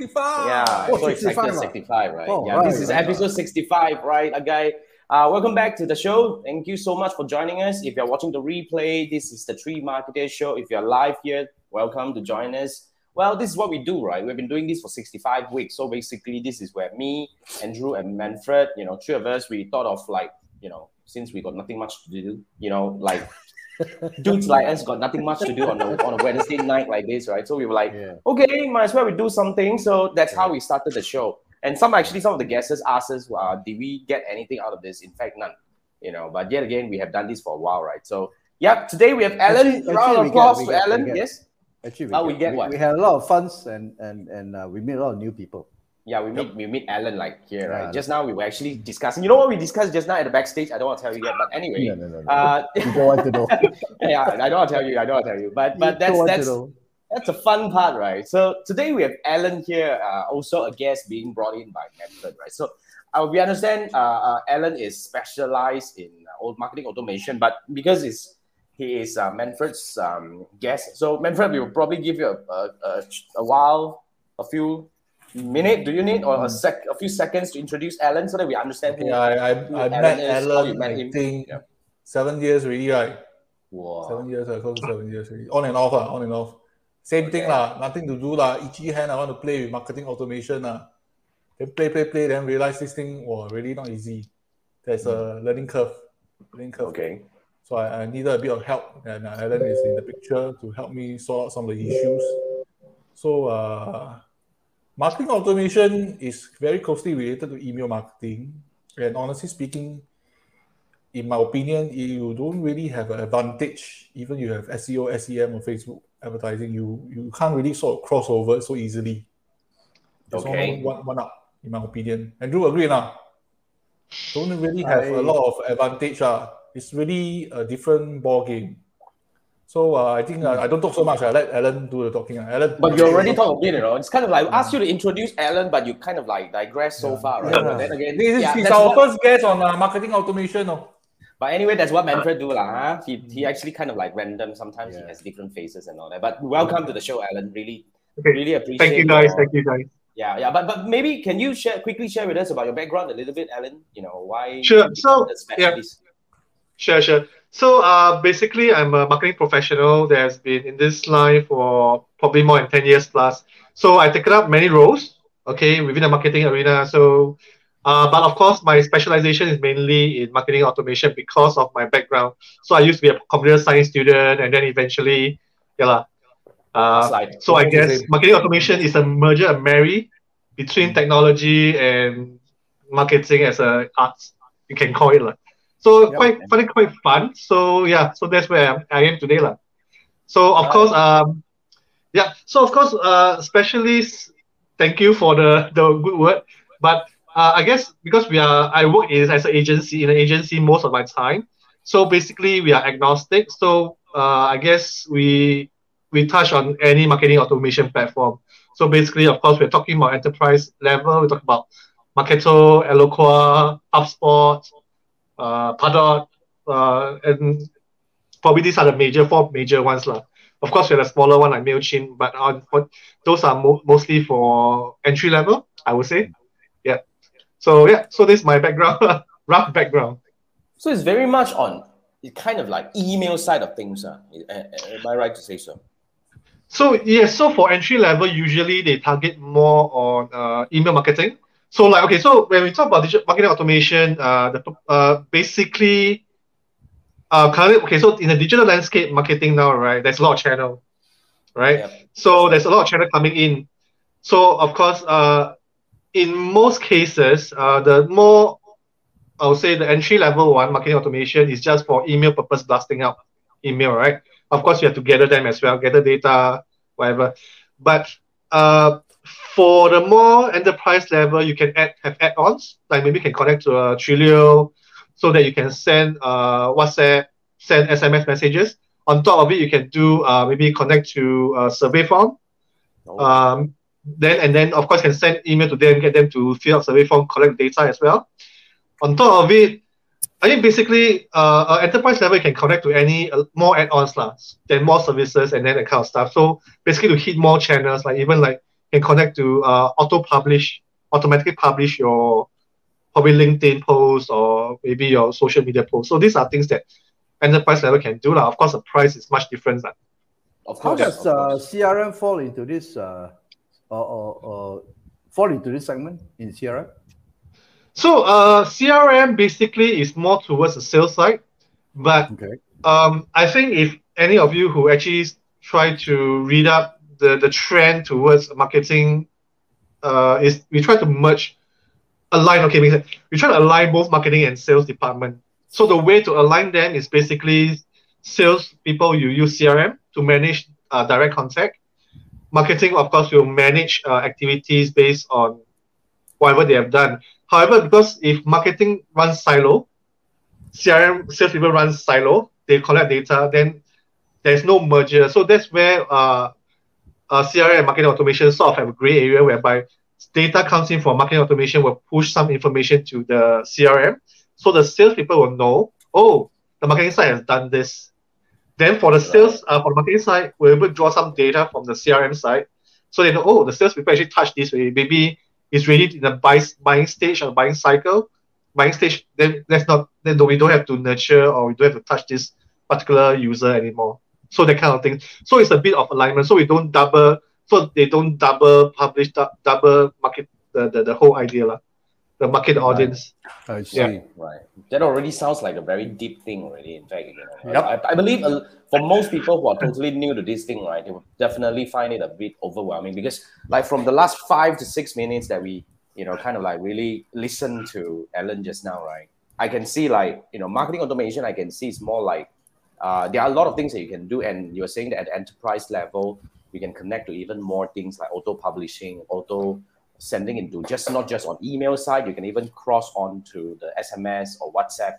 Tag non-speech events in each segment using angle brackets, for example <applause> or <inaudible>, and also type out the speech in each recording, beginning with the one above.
Yo, 65, 65. Yeah, Oh, so excited, 65, 65, right? Oh, yeah, right, this is right. episode 65, right? A guy. Uh, welcome back to the show. Thank you so much for joining us. If you're watching the replay, this is the Tree Marketer Show. If you're live here, welcome to join us. Well, this is what we do, right? We've been doing this for 65 weeks. So basically, this is where me, Andrew, and Manfred, you know, three of us, we thought of like, you know, since we got nothing much to do, you know, like dudes like us got nothing much to do on a, on a Wednesday night like this, right? So we were like, Yeah. okay, might as well we do something. So that's how we started the show. And some actually, some of the guests asked us, uh, did we get anything out of this? In fact, none. You know, but yet again, we have done this for a while, right? So yeah, today we have Alan. Actually- Round of applause get- to get- Alan. Yes. Actually, we, Oh, we get, get we, we had a lot of funs and and and uh, we meet a lot of new people. Yeah, we meet we meet Alan like here, right? Yeah. Just now we were actually discussing. You know what we discussed just now at the backstage? I don't want to tell you yet, but anyway. No, no, no, no. Uh, you don't want to know. <laughs> yeah, I don't want to tell you. I don't want to tell you. But but You that's don't want to that's that's a fun part, right? So today we have Alan here, uh, also a guest being brought in by Manfred, right? So uh, we understand uh, uh, Alan is specialized in uh, old marketing automation, but because it's he is uh, Manfred's um, guest, so Manfred will probably give you a, a, a, a while, a few minute. Do you need or a sec, a few seconds to introduce Alan so that we understand who? Yeah, I, I, who I Alan met is, Alan, met I think, Yeah. seven years already, right? Wow. Seven years, uh, close to seven years already. On and off, uh, on and off. Same thing, Okay. lah. nothing to do. lah. Itchy hand, I want to play with marketing automation. lah. Then play, play, play, then realize this thing, was really not easy. There's a learning curve. Learning curve. Okay. So I, I needed a bit of help, and Alan is in the picture to help me sort out some of the issues. So, uh, marketing automation is very closely related to email marketing. And honestly speaking, in my opinion, you don't really have an advantage, even you have SEO, SEM, or Facebook advertising. You you can't really sort of cross over so easily. There's Okay. one, one, one up, in my opinion. Andrew, agree now? Don't really have I- a lot of advantage. Uh. It's really a different ball game. So uh, I think uh, I don't talk so much. I let Alan do the talking. uh. Alan, But you already talked a bit, you know. It's kind of like I asked you to introduce Alan, but you kind of like digress so Yeah. far, right? Yeah. But then again, This is yeah, he's our what- first guest on uh, marketing automation. Oh. But anyway, that's what Manfred do, lah. Huh? He he actually kind of like random. Sometimes he has different faces and all that. But welcome to the show, Alan. Really, Okay. really appreciate. Thank you guys. your- Thank you guys. Yeah, yeah. But but maybe can you share quickly share with us about your background a little bit, Alan? You know why? Sure. So, become the specialist? Sure, sure. So, uh, basically, I'm a marketing professional that has been in this line for probably more than 10 years plus. So, I've taken up many roles, okay, within the marketing arena. So, uh, but of course, my specialization is mainly in marketing automation because of my background. So, I used to be a computer science student and then eventually, yeah, uh, so I guess marketing automation is a merger, a marry between technology and marketing as a arts, you can call it. lah. So Yeah. quite it quite fun. So yeah, so that's where I'm, today. lah. So of course, um yeah, so of course, uh specialists, thank you for the, the good word. But uh, I guess because we are I work is as an agency in an agency most of my time. So basically we are agnostic. So uh, I guess we we touch on any marketing automation platform. So basically, of course, we're talking about enterprise level. We talk about Marketo, Eloqua, HubSpot, uh, Pardot, uh, and probably these are the major four major ones lah. Of course, we have a smaller one like Mailchimp, but on but those are mo- mostly for entry level, I would say. Yeah. So yeah, so this is my background, <laughs> rough background. So it's very much on it kind of like email side of things. Uh. Am I right to say so? So yes, so for entry level, usually they target more on uh, email marketing. So like okay, so when we talk about digital marketing automation, uh, the uh, basically, uh, currently, okay, so in the digital landscape marketing now, right, there's a lot of channel, right? Yep. So there's a lot of channel coming in. So of course, uh, in most cases, uh, the more I would say the entry level one, marketing automation, is just for email purpose blasting out email, right? Of course, you have to gather them as well, gather data, whatever. But uh, for the more enterprise level, you can add have add-ons, like maybe you can connect to a Twilio, so that you can send uh, WhatsApp, send SMS messages. On top of it, you can do uh, maybe connect to a survey form. Oh, Um, then and then of course can send email to them, get them to fill out survey form, collect data as well. On top of it, I think basically, uh, uh, enterprise level you can connect to any uh, more add-ons lah, then more services and then that kind of stuff. So basically, to hit more channels, like even like can connect to uh, auto publish, automatically publish your probably LinkedIn posts or maybe your social media posts. So these are things that enterprise level can do lah. Of course, the price is much different. lah. Of How course. does of uh. CRM fall into this uh, or, or, or fall into this segment in CRM? So uh, CRM basically is more towards the sales side, but Okay. um, I think if any of you who actually try to read up the, the trend towards marketing, uh, is we try to merge, align. Okay, we try to align both marketing and sales department. So the way to align them is basically sales people you use CRM to manage uh, direct contact. Marketing, of course, will manage uh, activities based on whatever they have done. However, because if marketing runs silo, CRM sales people run silo, they collect data, then there's no merger. So that's where uh, uh, CRM and marketing automation sort of have a gray area whereby data comes in from marketing automation will push some information to the CRM. So the salespeople will know, oh, the marketing side has done this. Then for the sales, uh, for the marketing side, we're able to draw some data from the CRM side. So they know, oh, the salespeople actually touched this way. Maybe it's ready in the buy, buying stage or buying cycle. Buying stage, then that's not then we don't have to nurture or we don't have to touch this particular user anymore. So that kind of thing. So it's a bit of alignment. So we don't double so they don't double publish double market the, the, the whole idea lah. The market audience. I see. Yeah. Right. That already sounds like a very deep thing already. In fact, you know, Yep. I, I believe uh, for most people who are totally new to this thing, right, they will definitely find it a bit overwhelming because, like, from the last five to six minutes that we, you know, kind of like really listen to Ellen just now, right, I can see like, you know, marketing automation. I can see it's more like uh, there are a lot of things that you can do, and you're saying that at the enterprise level, you can connect to even more things like auto publishing, auto sending into just not just on email side you can even cross on to the sms or whatsapp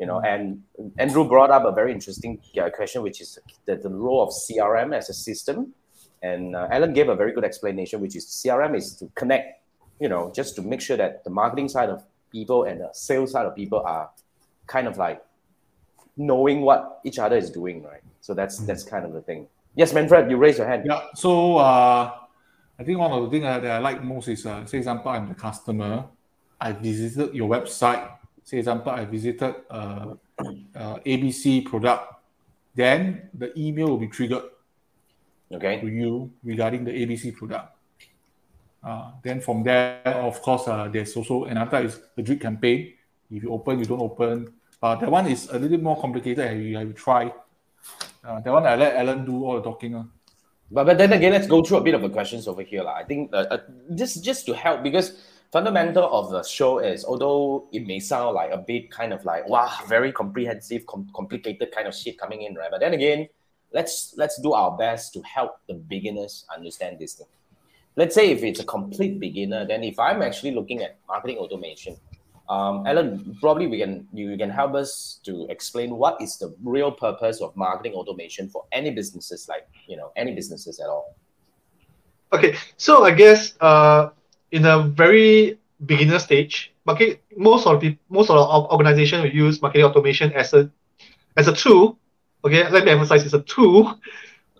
you know. And andrew brought up a very interesting uh, question which is the, the role of crm as a system. And uh, alan gave a very good explanation which is crm is to connect you know just to make sure that the marketing side of people and the sales side of people are kind of like knowing what each other is doing right so that's that's kind of the thing yes manfred you raise your hand Yeah. So uh, I think one of the things that I like most is, uh, say, example, I'm the customer. I visited your website. Say, example, I visited uh, uh, ABC product. Then the email will be triggered okay to you regarding the ABC product. Uh, then from there, of course, uh, there's also another is the drip campaign. If you open, you don't open. But that one is a little bit more complicated and you have to try. Uh, that one I let Alan do all the talking. Uh. But, but then again, let's go through a bit of the questions over here. lah. I think uh, uh, just just to help because fundamental of the show is although it may sound like a bit kind of like wow very comprehensive com- complicated kind of shit coming in right but then again let's let's do our best to help the beginners understand this thing let's say if it's a complete beginner then if i'm actually looking at marketing automation um, Alan, probably we can you can help us to explain what is the real purpose of marketing automation for any businesses, like you know any businesses at all. Okay, so I guess uh, in a very beginner stage, market most of the most of the organization will use marketing automation as a as a tool. Okay, let me emphasize it's a tool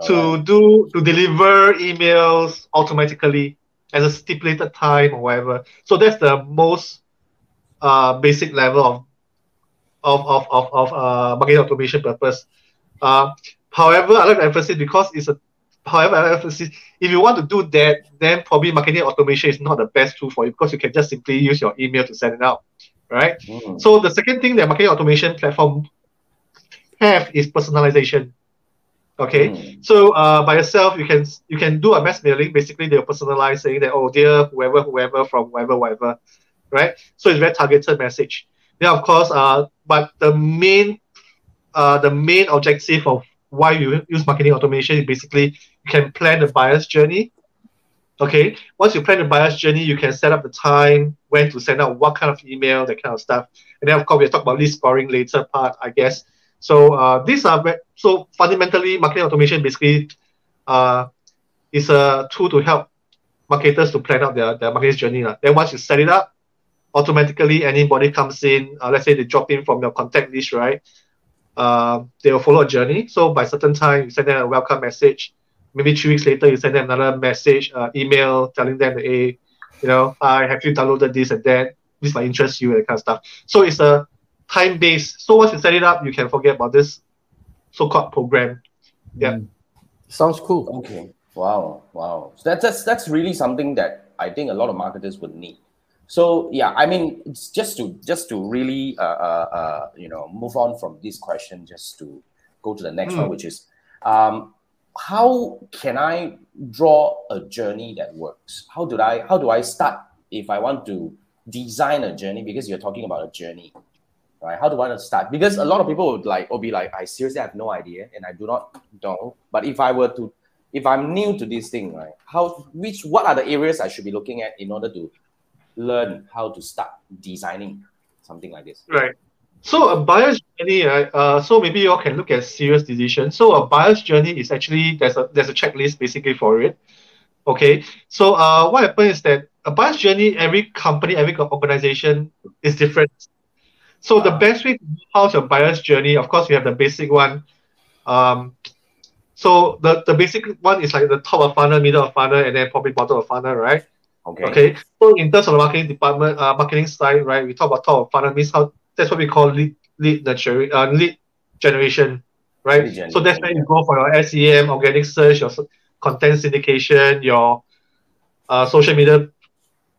to Alright. do to deliver emails automatically at a stipulated time or whatever. So that's the most uh, basic level of of of of, of uh, marketing automation purpose. Uh, however, I like to emphasize because it's a however I emphasize if you want to do that, then probably marketing automation is not the best tool for you because you can just simply use your email to send it out, right? Mm. So the second thing that marketing automation platform have is personalization. Okay, Mm. so uh, by yourself you can you can do a mass mailing. Basically, they'll personalize saying that oh dear whoever whoever from whoever whatever, right? So it's a very targeted message. Then of course, uh, but the main uh, the main objective of why you use marketing automation is basically you can plan the buyer's journey. Okay, once you plan the buyer's journey, you can set up the time when to send out what kind of email, that kind of stuff. And then of course we'll talk about lead scoring later part, I guess. So uh, these are so fundamentally marketing automation basically uh, is a tool to help marketers to plan out their, their marketing journey. lah. Then once you set it up, automatically anybody comes in, uh, let's say they drop in from your contact list, right? Uh, they will follow a journey. So by certain time, you send them a welcome message. Maybe three weeks later, you send them another message, uh, email telling them, hey, you know, I have you downloaded this and that. This might interest you, that kind of stuff. So it's a time based. So once you set it up, you can forget about this so-called program. Yeah. Mm. Sounds cool. Okay. Wow. Wow. So that's, that's that's really something that I think a lot of marketers would need. So yeah, I mean, it's just to just to really uh, uh, uh, you know move on from this question, just to go to the next mm. one, which is um, how can I draw a journey that works? How do I how do I start if I want to design a journey? Because you're talking about a journey, right? How do I start? Because a lot of people would like or be like, I seriously have no idea and I do not know. But if I were to if I'm new to this thing, right? How which what are the areas I should be looking at in order to learn how to start designing something like this? Right. So a buyer's journey, right? Uh, so maybe you all can look at SiriusDecision. So a buyer's journey is actually there's a there's a checklist basically for it. Okay. So uh, what happens is that a buyer's journey, every company, every organization is different. So the best way to how's your buyer's journey, of course, we have the basic one. Um, so the, the basic one is like the top of funnel, middle of funnel, and then probably bottom of funnel, right? Okay. Okay. So in terms of the marketing department, uh, marketing side, right, we talk about top of funnel means how that's what we call lead lead nurturing, uh, lead generation, right? Lead generation. So that's where you go for your SEM, organic search, your content syndication, your uh, social media,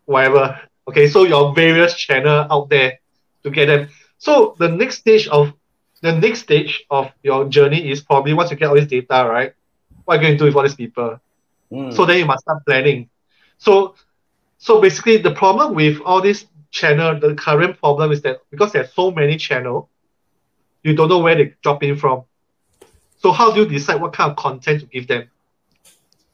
whatever. Okay, so your various channel out there to get them. So the next stage of the next stage of your journey is probably once you get all this data, right? What are you going to do with all these people? Mm. So then you must start planning. So so basically the problem with all this channel, the current problem is that because there's so many channel, you don't know where they drop in from. So how do you decide what kind of content to give them?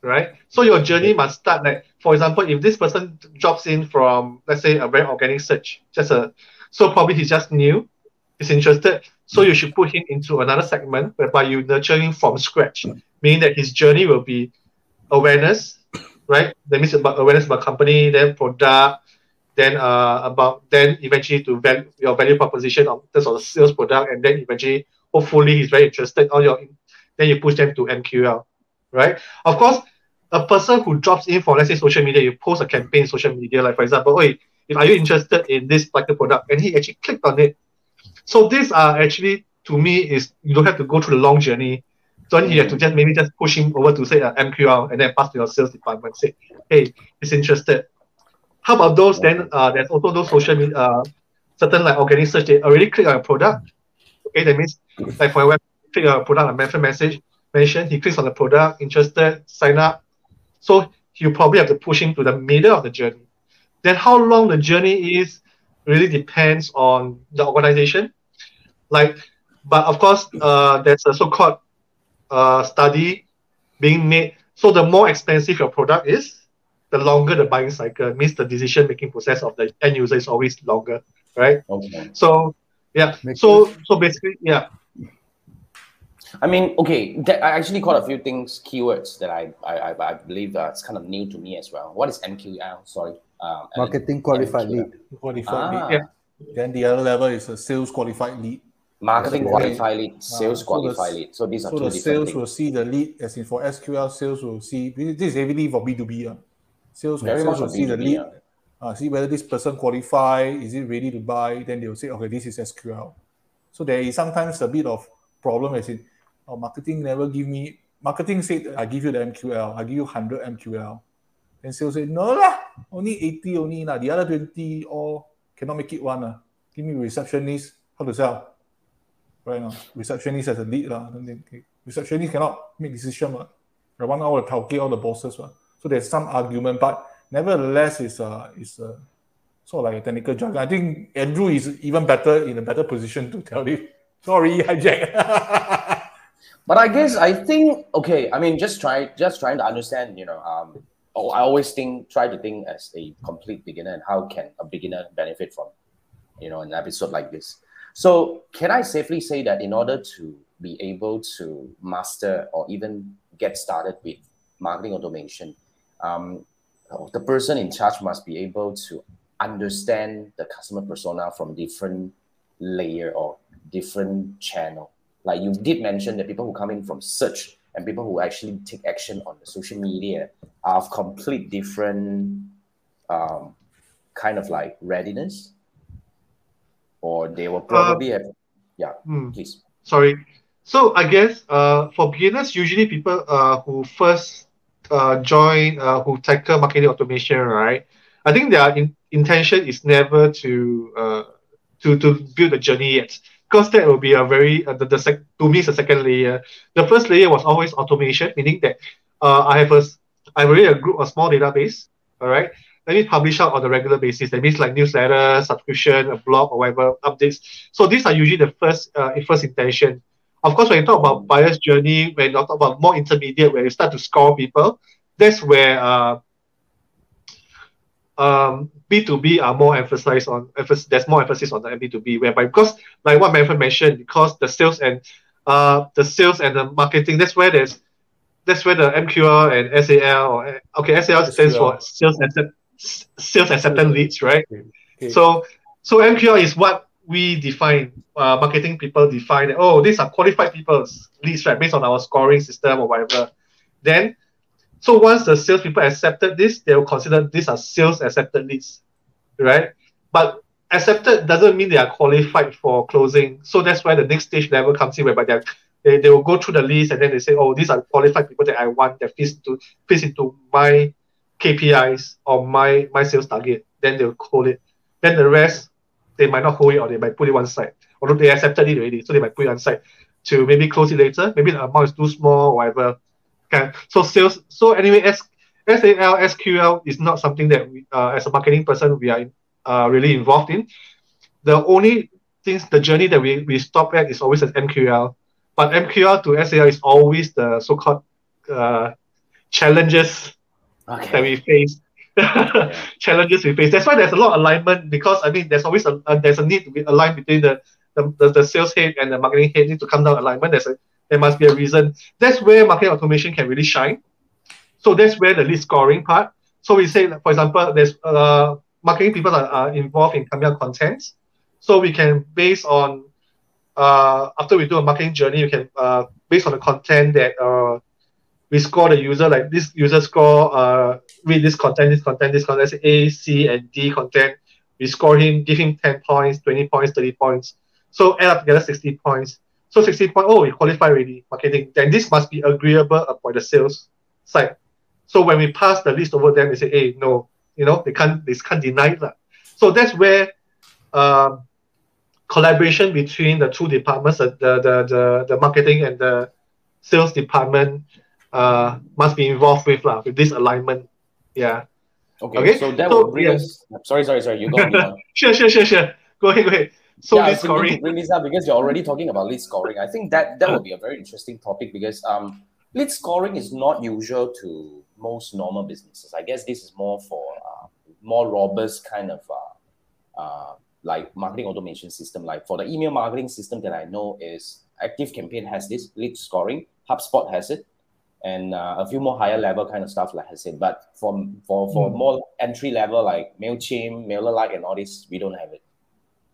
Right? So your journey must start like, for example, if this person drops in from, let's say, a very organic search, just a, so probably he's just new, he's interested. So you should put him into another segment whereby you nurture him from scratch, meaning that his journey will be awareness, right? That means about awareness about company, then product, then uh, about then eventually to value your value proposition of terms of the sales product, and then eventually hopefully he's very interested on your then you push them to MQL, right? Of course, a person who drops in for let's say social media, you post a campaign social media, like for example, oh, if are you interested in this particular product, and he actually clicked on it. So these are actually to me is you don't have to go through the long journey. So you have to just maybe just push him over to say an MQL and then pass to your sales department. Say, hey, he's interested. How about those then? Uh, there's also those social media, uh, certain like organic search. They already click on a product. Okay, that means like for a web, click on a product, a method message mention. He clicks on the product, interested, sign up. So you probably have to push him to the middle of the journey. Then how long the journey is really depends on the organization. Like, but of course, uh, there's a so-called uh, study being made. So the more expensive your product is, the longer the buying cycle means the decision making process of the end user is always longer, right? Okay. So yeah, Makes so sense. so basically yeah. I mean, okay, that, I actually caught a few things, keywords that I I, I believe that's kind of new to me as well. What is MQL? Sorry. Um, Marketing qualified MQL. lead. Qualified ah. lead. Yeah. Then the other level is a sales qualified lead. Marketing qualified lead, ah, sales uh, qualified lead. So these are so two the different sales things. will see the lead, as in for SQL, sales will see this is heavily for B2B. Uh. Sales, Very sales will see the lead, uh, see whether this person qualify, is it ready to buy, then they'll say, okay, this is SQL. So there is sometimes a bit of problem as in oh, marketing never give me marketing said I give you the MQL, I give you 100 MQL. Then sales say, no lah, only 80 only lah. The other 20 all cannot make it one. Uh. Give me receptionist, how to sell? Right now, receptionist as a lead. Uh. Receptionist cannot make decision. Uh. The one hour calculate all the bosses. So there's some argument, but nevertheless, it's a, it's a sort of like a technical jargon. I think Andrew is even better in a better position to tell you. <laughs> Sorry, hijack. <laughs> but I guess I think okay. I mean, just try, just trying to understand. You know, um, oh, I always think, try to think as a complete beginner, and how can a beginner benefit from, you know, an episode like this. So, can I safely say that in order to be able to master or even get started with marketing automation, um, the person in charge must be able to understand the customer persona from different layer or different channel? Like you did mention that people who come in from search and people who actually take action on the social media are of complete different um, kind of like readiness, or they will probably have. Yeah, Hmm. please. sorry. So I guess uh, for beginners, usually people uh, who first uh, join, uh, who tackle marketing automation, right? I think their in- intention is never to uh, to to build a journey yet, because that will be a very uh, the, the sec- to me it's the second layer. The first layer was always automation, meaning that uh, I have a I have already a group, a small database, all right. Let me publish out on a regular basis. That means like newsletter, subscription, a blog, or whatever updates. So these are usually the first uh, first intention. Of course, when you talk about buyer's journey, when you talk about more intermediate, when you start to score people, that's where uh, um, B2B are more emphasized on, emphasis, there's more emphasis on the B2B, whereby because like what Manfred mentioned, because the sales and uh, the sales and the marketing, that's where there's that's where the MQL and SAL or okay, SAL stands for sales accept, sales acceptance leads, right? Okay. So, so MQL is what we define, uh, marketing people define. Oh, these are qualified people's leads, right? Based on our scoring system or whatever. Then, so once the sales people accepted this, they will consider these are sales accepted leads, right? But accepted doesn't mean they are qualified for closing. So that's why the next stage level comes in, whereby they're they, they will go through the list and then they say, oh, these are qualified people that I want that fits to fits into my KPIs or my my sales target. Then they'll hold it. Then the rest, they might not hold it or they might put it one side. Although they accepted it already, so they might put it on side to maybe close it later. Maybe the amount is too small or whatever. Okay. So sales. So anyway, S, SAL, SQL is not something that we, uh, as a marketing person, we are uh, really involved in. The only things, the journey that we, we stop at is always at MQL. But MQL to SAL is always the so-called uh, challenges that we face. <laughs> challenges we face. That's why there's a lot of alignment because I mean there's always a uh, there's a need to be aligned between the, the, the, the sales head and the marketing head need to come down alignment. There's a there must be a reason. That's where marketing automation can really shine. So that's where the lead scoring part. So we say, for example, there's uh marketing people are, are involved in coming out contents. So we can base on uh after we do a marketing journey, we can uh based on the content that uh we score the user like this user score uh read this content, this content, this content, A, C, and D content. We score him, give him 10 points, 20 points, 30 points. So add up together 60 points. So 60 points, oh, we qualify already, marketing. Then this must be agreeable upon the sales side. So when we pass the list over them, they say, hey, no, you know, they can't they can't deny lah. So that's where um, collaboration between the two departments, the, the, the, the marketing and the sales department uh, must be involved with, lah, with this alignment. Yeah. Okay. Okay, So that so, will bring yeah. us. Sorry, sorry, sorry. You go on. you go on. <laughs> Sure, sure, sure, sure. Go ahead, go ahead. So yeah, was scoring. bring this up because you're already talking about lead scoring. I think that that would be a very interesting topic because um, lead scoring is not usual to most normal businesses. I guess this is more for uh, more robust kind of uh, uh, like marketing automation system. Like for the email marketing system that I know is Active Campaign has this lead scoring. HubSpot has it, and uh, a few more higher level kind of stuff like I said. But for for for Mm. more entry level like Mailchimp, MailerLite, and all this, we don't have it.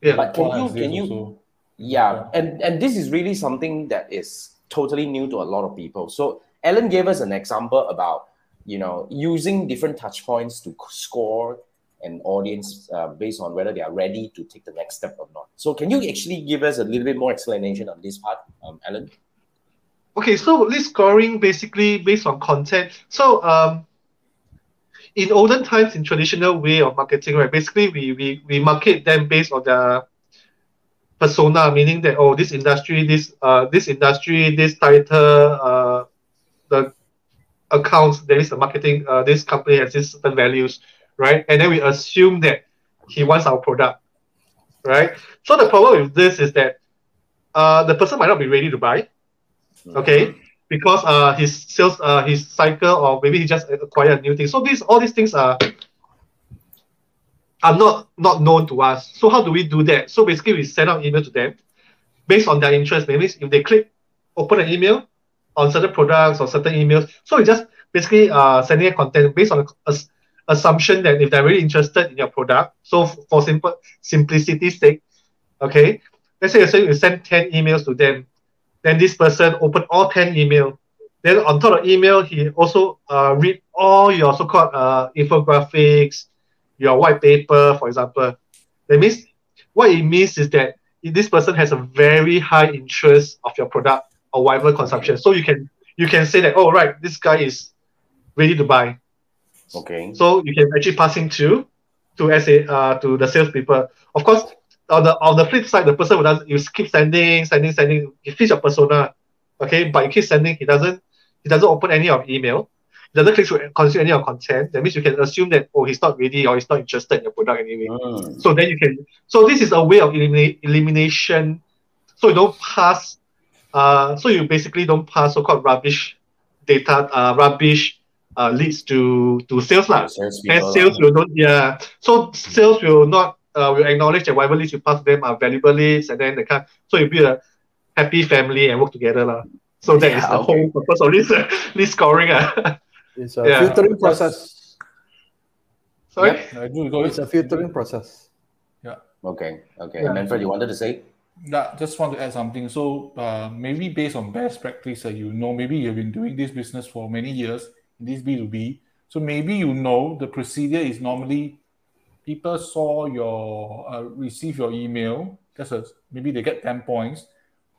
Yeah. But can you can you also. yeah, and and this is really something that is totally new to a lot of people. So Ellen gave us an example about you know using different touch points to score an audience uh, based on whether they are ready to take the next step or not. So can you actually give us a little bit more explanation on this part, um, Ellen? Okay, so list scoring basically based on content. So um, in olden times, in traditional way of marketing, right? Basically, we we, we market them based on the persona, meaning that oh, this industry, this uh, this industry, this title, uh, the accounts, there is a marketing. Uh, this company has this certain values, right? And then we assume that he wants our product, right? So the problem with this is that uh, the person might not be ready to buy okay? Because uh his sales uh his cycle or maybe he just acquired a new thing. So these all these things are are not not known to us. So how do we do that? So basically we send out email to them. Based on their interest maybe if they click open an email on certain products or certain emails. So we just basically uh sending a content based on a, a, assumption that if they're really interested in your product, so for simple simplicity's sake, okay, let's say you send 10 emails to them, then this person open all 10 email. Then on top of email, he also uh, read all your so-called uh, infographics, your white paper, for example. That means what it means is that this person has a very high interest of your product or whatever consumption. So you can you can say that, oh right, this guy is ready to buy. Okay. So you can actually pass him to to SA uh to the salespeople. Of course, on the on the flip side, the person who does you keep sending, sending, sending, he fits your persona. Okay, but you keep sending, he doesn't he doesn't open any of email, he doesn't click to consume any of content. That means you can assume that oh he's not ready or he's not interested in your product anyway. Mm. So then you can so this is a way of eliminate elimination. So you don't pass uh so you basically don't pass so-called rubbish data uh rubbish uh, leads to to sales lah. And sales will not yeah. So sales will not uh, will acknowledge that whatever leads you pass them are valuable leads, and then they can so you build a happy family and work together lah. So that is Yeah, the okay. whole purpose of this <laughs> uh, list scoring ah. <laughs> It's a Yeah. filtering process. Sorry. Yep. I do go It's a filtering process. Yeah. Okay. Okay. Yeah. Manfred, you wanted to say? Yeah, just want to add something. So uh, maybe based on best practice that you know, maybe you've been doing this business for many years, this B2B. So maybe you know the procedure is normally people saw your uh, receive your email. That's a, maybe they get 10 points.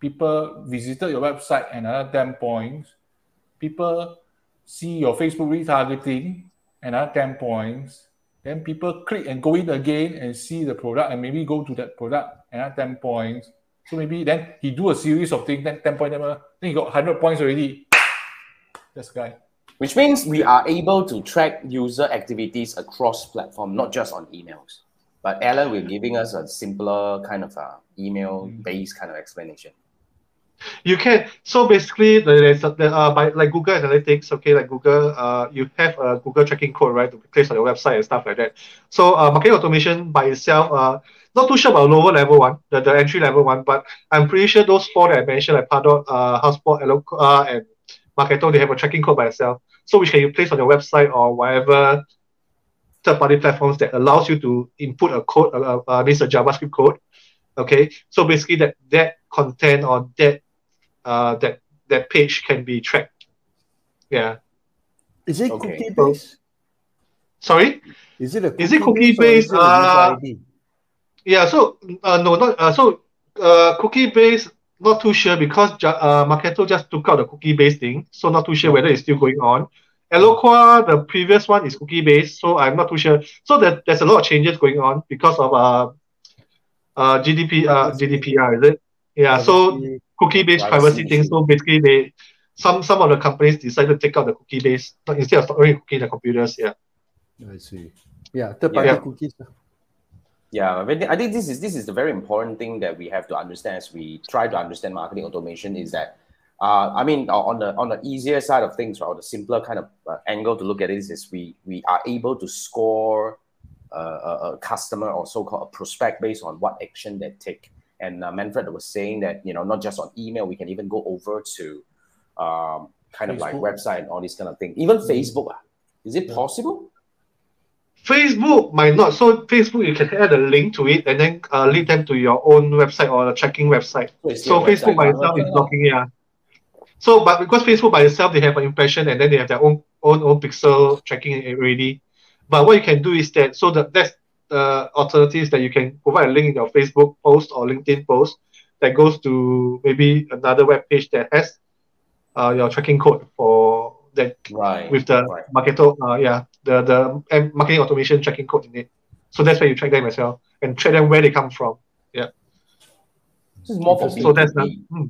People visited your website and another 10 points. People see your Facebook retargeting and another 10 points. Then people click and go in again and see the product and maybe go to that product and another 10 points. So maybe then he do a series of things, then 10 points, then he got 100 points already. The guy. Which means we are able to track user activities across platform, not just on emails. But Alan will giving us a simpler kind of uh, email-based kind of explanation. You can so basically the- there's a- the, uh, by like Google Analytics, okay, like Google, uh, you have a Google tracking code, right, to place on your website and stuff like that. So uh, marketing automation by itself, uh, not too sure about lower level one, the, the entry level one, but I'm pretty sure those four that I mentioned, like Pardot, uh, HubSpot, Eloqu- uh, and Marketo, they have a tracking code by itself. So which can you place on your website or whatever third-party platforms that allows you to input a code, uh, uh, this a JavaScript code. Okay, so basically that that content or that uh, that that page can be tracked. Yeah. Is it Okay. cookie based? Sorry. Is it a Is it cookie-based cookie-based? is it Uh, Yeah. So uh, no, not uh, so uh, cookie based. Not too sure because uh, Marketo just took out the cookie based thing, so not too sure whether it's still going on. Eloqua, the previous one is cookie based, so I'm not too sure. So that there's a lot of changes going on because of uh, uh GDP uh GDPR, is it? Yeah. So cookie based Privacy privacy thing. So basically, they some some of the companies decided to take out the cookie based instead of storing cookie in the computers. Yeah. I see. Yeah, third party Yeah. cookies. Yeah, I think- this is this is the very important thing that we have to understand as we try to understand marketing automation is that uh, I mean on the on the easier side of things or the simpler kind of uh, angle to look at this is we we are able to score uh, a, a customer or so-called a prospect based on what action they take. And uh, Manfred was saying that you know not just on email, we can even go over to um, kind of like website and all these kind of things. Even Facebook, ah, is it Yeah. possible? Facebook might not. So Facebook, you can add a link to it and then uh, link them to your own website or a tracking website. it's So Facebook website, by itself is blocking, yeah. So, but because Facebook by itself, they have an impression and then they have their own own own pixel tracking already. But what you can do is that so that that's the alternatives that you can provide a link in your Facebook post or LinkedIn post that goes to maybe another web page that has uh, your tracking code for that right with the right. Marketo, uh, yeah, the the marketing automation tracking code in it. So that's where you track them as well and track them where they come from. Yeah. This is more for B2B. So that's not. hmm.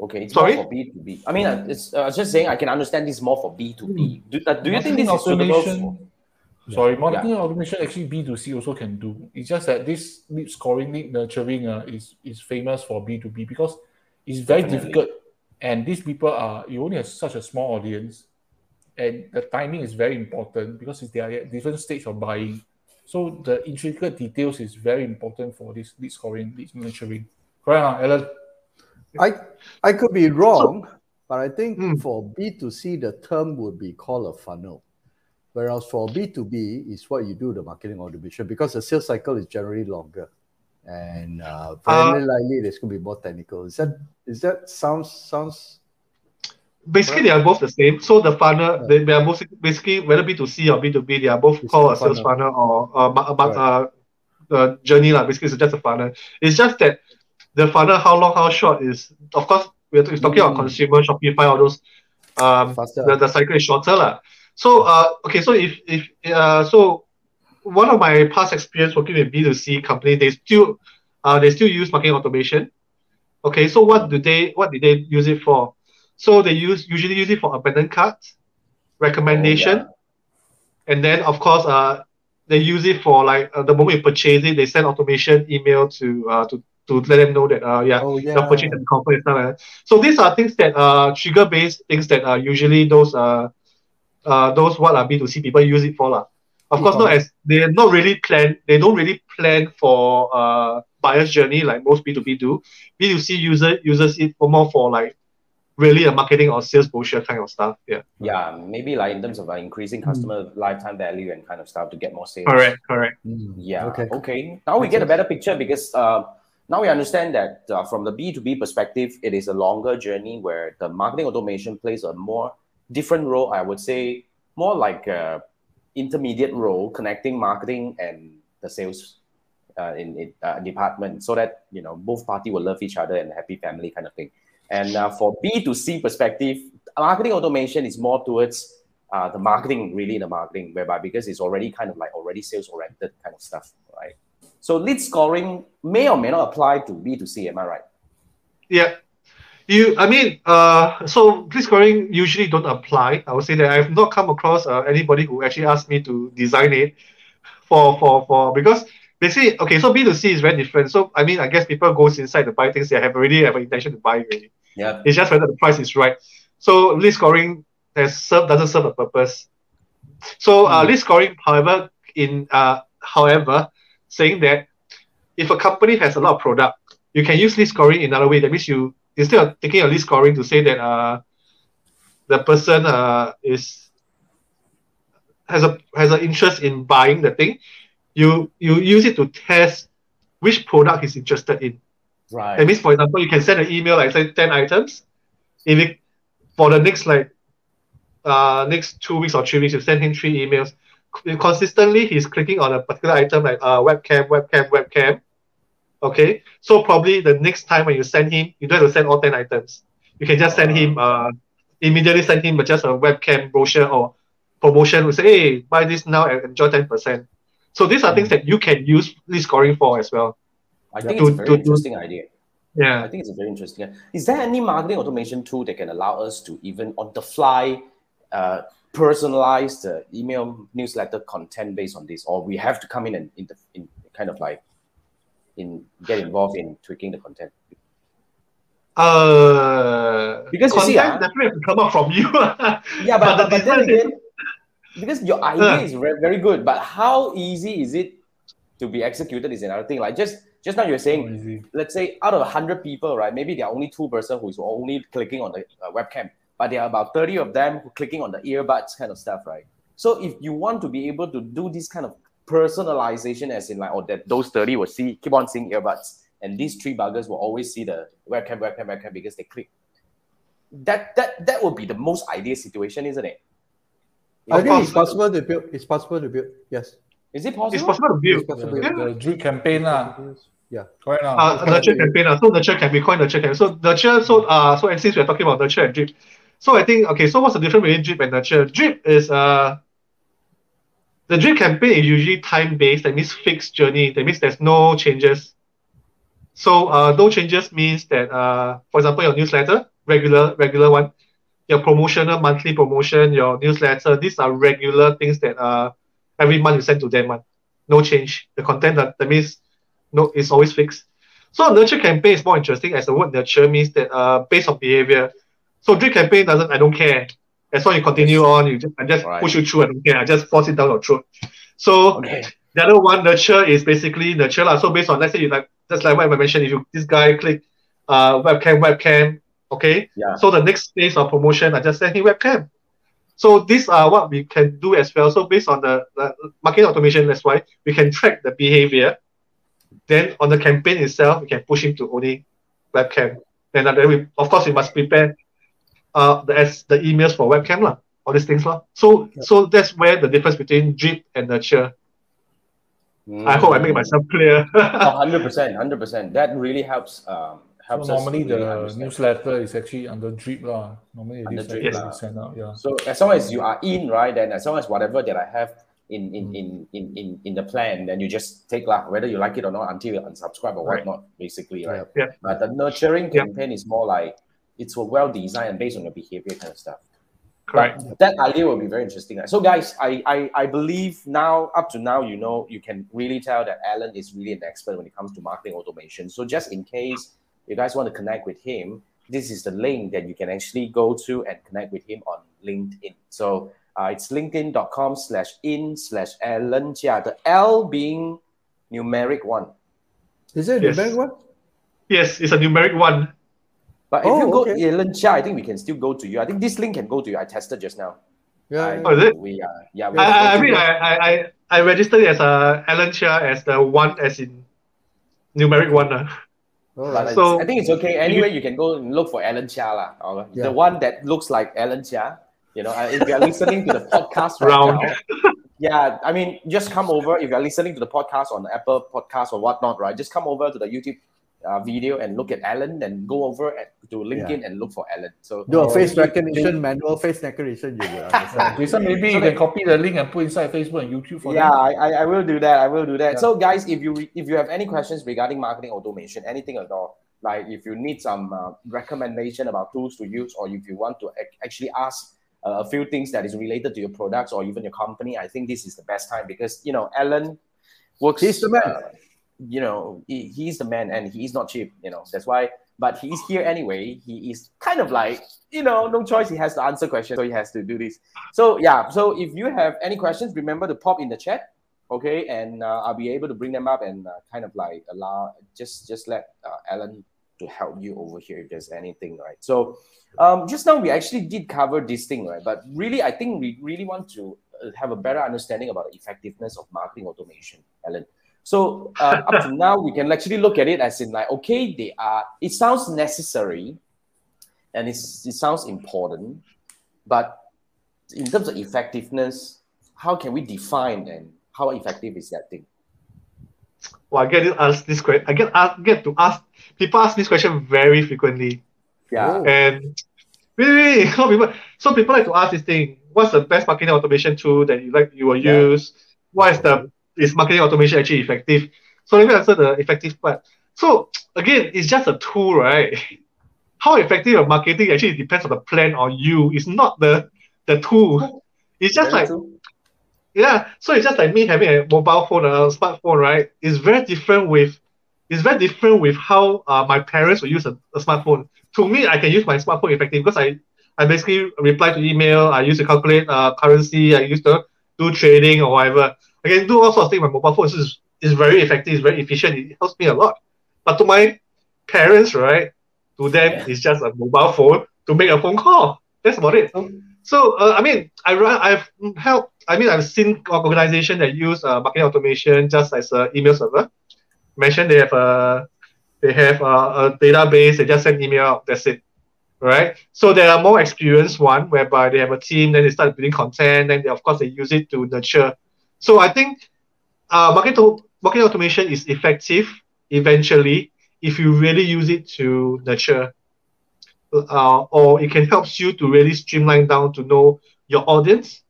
Okay, it's Sorry? more for B2B. I mean, uh, it's uh, I was just saying I can understand this more for B2B. Do, uh, do you think this is suitable automation? for? Sorry, marketing automation actually B2C also can do. It's just that this lead scoring, lead nurturing uh, is, is famous for B2B because it's very Definitely. difficult. And these people are, you only have such a small audience. And the timing is very important because they are at different stage of buying. So the intricate details is very important for this lead scoring, lead nurturing. Correct, uh, Alan? I I could be wrong, but I think Hmm. for B2C the term would be called a funnel. Whereas for B2B is what you do the marketing automation because the sales cycle is generally longer. And uh, very likely there's going to be more technical. Is that is that sounds sounds basically they are both the same. So the funnel, they, they are both basically whether B2C or B2B, they are both It's called a sales funnel. funnel or uh, ma- Right. uh, uh, journey. lah. Basically, it's just a funnel. It's just that the funnel, how long, how short is, of course, we're talking about Mm. consumer, Shopify, all those. Um, faster? the, the cycle is shorter. lah. So, uh, okay, so if, if uh, so one of my past experience working with B2C company, they still, uh, they still use marketing automation. Okay, so what do they, what did they use it for? So they use usually use it for abandoned carts, recommendation, Oh, and then of course, uh, they use it for like uh, the moment you purchase it, they send automation email to uh to to let them know that uh yeah, Oh yeah. purchase and confirm and stuff like that. So these are things that uh trigger based things that are usually those uh uh those what are B2C people use it for lah. Of course, not as they're not really plan. They don't really plan for uh buyer's journey like most B2B do. B2C user uses it for more for like really a marketing or sales brochure kind of stuff. Yeah. Yeah, maybe like in terms of uh, increasing customer lifetime value and kind of stuff to get more sales. Correct. Correct. Mm, Yeah. Okay. Okay. Now we get a better picture because uh, now we understand that uh, from the B2B perspective, it is a longer journey where the marketing automation plays a more different role. I would say more like a intermediate role connecting marketing and the sales uh, in, in uh, department so that you know both party will love each other and happy family kind of thing. And uh, for B2C perspective, marketing automation is more towards uh, the marketing, really the marketing, whereby because it's already kind of like already sales oriented kind of stuff, right? So lead scoring may or may not apply to B2C, am I right? Yeah. You, I mean, uh, so lead scoring usually don't apply. I would say that I have not come across uh, anybody who actually asked me to design it for for for because basically okay, so B two C is very different. So I mean, I guess people goes inside to buy things they have already have an intention to buy already. Yeah. It's just whether the price is right. So lead scoring has serve doesn't serve a purpose. So uh, lead scoring, however, in uh, however, saying that if a company has a lot of product, you can use lead scoring in another way. That means you instead of taking a lead scoring to say that uh, the person uh, is has a has an interest in buying the thing, you you use it to test which product he's interested in. Right. That means, for example, you can send an email like say ten items. If it for the next like uh next two weeks or three weeks, you send him three emails. Consistently, he's clicking on a particular item like uh webcam, webcam, webcam. Okay, so probably the next time when you send him, you don't have to send all ten items. You can just send him uh immediately send him just a webcam brochure or promotion. We say, hey, buy this now and enjoy ten percent. So these are things that you can use lead scoring for as well. I think To- it's a very to- to- interesting idea. Yeah. I think it's a very interesting. Is there any marketing automation tool that can allow us to even on the fly uh, personalize the email newsletter content based on this, or we have to come in and in, the, in kind of like in get involved in tweaking the content? Uh, Because you see, content ah- definitely have to come up from you. <laughs> Yeah, but, the but, but then design is- again, because your idea Uh. is very, very good, but how easy is it to be executed is another thing. Like just just now you're saying, easy. let's say out of hundred people, right? Maybe there are only two person who's only clicking on the uh, webcam, but there are about thirty of them who clicking on the earbuds kind of stuff, right? So if you want to be able to do this kind of personalization, as in like, oh, that those thirty will see keep on seeing earbuds, and these three buggers will always see the webcam, webcam, webcam because they click. That that that would be the most ideal situation, isn't it? I think it's possible to build. It's possible to build. Yes. Is it possible? it's possible to It's build. possible. The, the drip campaign, lah. Yeah. correct now. Uh, nurture campaign. Uh, so nurture can be called nurture campaign. So nurture. So uh, so and since we're talking about nurture and drip, so I think okay. So what's the difference between drip and nurture? Drip is uh, the drip campaign is usually time based. That means fixed journey. That means there's no changes. So uh, no changes means that uh, for example, your newsletter, regular regular one, your promotional monthly promotion, your newsletter. These are regular things that uh every month you send to them. One, no change. The content that, that means no, it's always fixed. So nurture campaign is more interesting as the word nurture means that uh based on behavior. So drip campaign doesn't I don't care. As long as you continue on, you just I just Right. push you through, I don't care. I just force it down your throat. So Okay. the other one, nurture, is basically nurture. lah. So based on let's say you like just like what I mentioned, if you this guy click uh webcam, webcam, okay. Yeah. So the next phase of promotion, I just send him webcam. So these are what we can do as well. So based on the, the marketing automation, that's why we can track the behavior. Then on the campaign itself, we can push him to only webcam. Then, uh, then we, of course, we must prepare uh, the as the emails for webcam lah, all these things lah. So so that's where the difference between drip and nurture. I hope I make myself clear. <laughs> Oh, 100%, 100%. That really helps. Um, helps So us normally really the understand. newsletter is actually under drip lah. Normally Under this drip like lah. send out, yeah. So as long as you are in, right, then as long as whatever that I have in Mm. in in in in, in the plan, then you just take lah, whether you like it or not, until you unsubscribe or Right. whatnot, basically, right? Yeah. But the nurturing Yeah. campaign is more like it's well designed and based on your behavior kind of stuff. Correct. But that idea will be very interesting. So, guys, I, I I believe now up to now, you know, you can really tell that Alan is really an expert when it comes to marketing automation. So, just in case you guys want to connect with him, this is the link that you can actually go to and connect with him on LinkedIn. So, uh, it's linkedin.com slash in slash Alan Chia. The L being numeric one. Is it Yes. the bank one? Yes, it's a numeric one. But if Oh, you go okay. Alan Chia, I think we can still go to you. I think this link can go to you. I tested just now. Yeah. I- Oh, is it? We uh, yeah. we I, I, I mean. I, I, I, I registered as a Alan Chia as the one as in numeric one. Uh. All But right. So- I think it's okay. Anyway, you can go and look for Alan Chia lah, or Yeah. the one that looks like Alan Chia. You know, if you're listening to the podcast right Round. now, yeah, I mean, just come over. If you're listening to the podcast on the Apple Podcast or whatnot, right? Just come over to the YouTube uh, video and look at Alan, and go over at, to LinkedIn and look for Alan. So Do a Oh, face okay. recognition, manual face recognition, you will <laughs> understand. Jason, maybe you can copy the link and put inside Facebook and YouTube for yeah, them. I, I, I will do that. I will do that. Yeah. So, guys, if you if you have any questions regarding marketing automation, anything at all, like if you need some uh, recommendation about tools to use, or if you want to ac- actually ask uh, a few things that is related to your products or even your company, I think this is the best time because you know Alan works. He's the man. uh, you know, he, he's the man, and he's not cheap. You know, that's why. But he's here anyway. He is kind of like you know, no choice. He has to answer questions, so he has to do this. So yeah, so if you have any questions, remember to pop in the chat, okay? And uh, I'll be able to bring them up and uh, kind of like allow just just let uh, Alan to help you over here if there's anything, right? So um, just now we actually did cover this thing, right? But really, I think we really want to uh, have a better understanding about the effectiveness of marketing automation, Alan. So uh, up to now, we can actually look at it as in like, okay, they are. It sounds necessary, and it's, it sounds important, but in terms of effectiveness, how can we define and how effective is that thing? Well, I get to ask this question. I get ask, get to ask people ask this question very frequently, Yeah. Oh. and really, really, a people. So people like to ask this thing: What's the best marketing automation tool that you like you will Yeah. use? What is the is marketing automation actually effective? So let me answer the effective part. So again, it's just a tool, right? <laughs> How effective your marketing actually depends on the plan on you. It's not the the tool. It's just like true. yeah, so it's just like me having a mobile phone, or a smartphone, right? It's very different with, it's very different with how uh, my parents will use a, a smartphone. To me, I can use my smartphone effectively because I, I basically reply to email, I use to calculate uh, currency, I use to do trading or whatever. I can do all sorts of things with my mobile phone. So it's, it's very effective, it's very efficient, it helps me a lot. But to my parents, right, to them, Yeah. it's just a mobile phone to make a phone call. That's about it. So- So uh, I mean, I run, I've helped. I mean, I've seen organizations that use uh, marketing automation just as an email server. Mention they have a they have a, a database. They just send email out. That's it, right? So there are more experienced one whereby they have a team. Then they start building content. Then they, of course they use it to nurture. So I think uh, marketing marketing automation is effective eventually if you really use it to nurture uh, or it can help you to really streamline down to know your audience.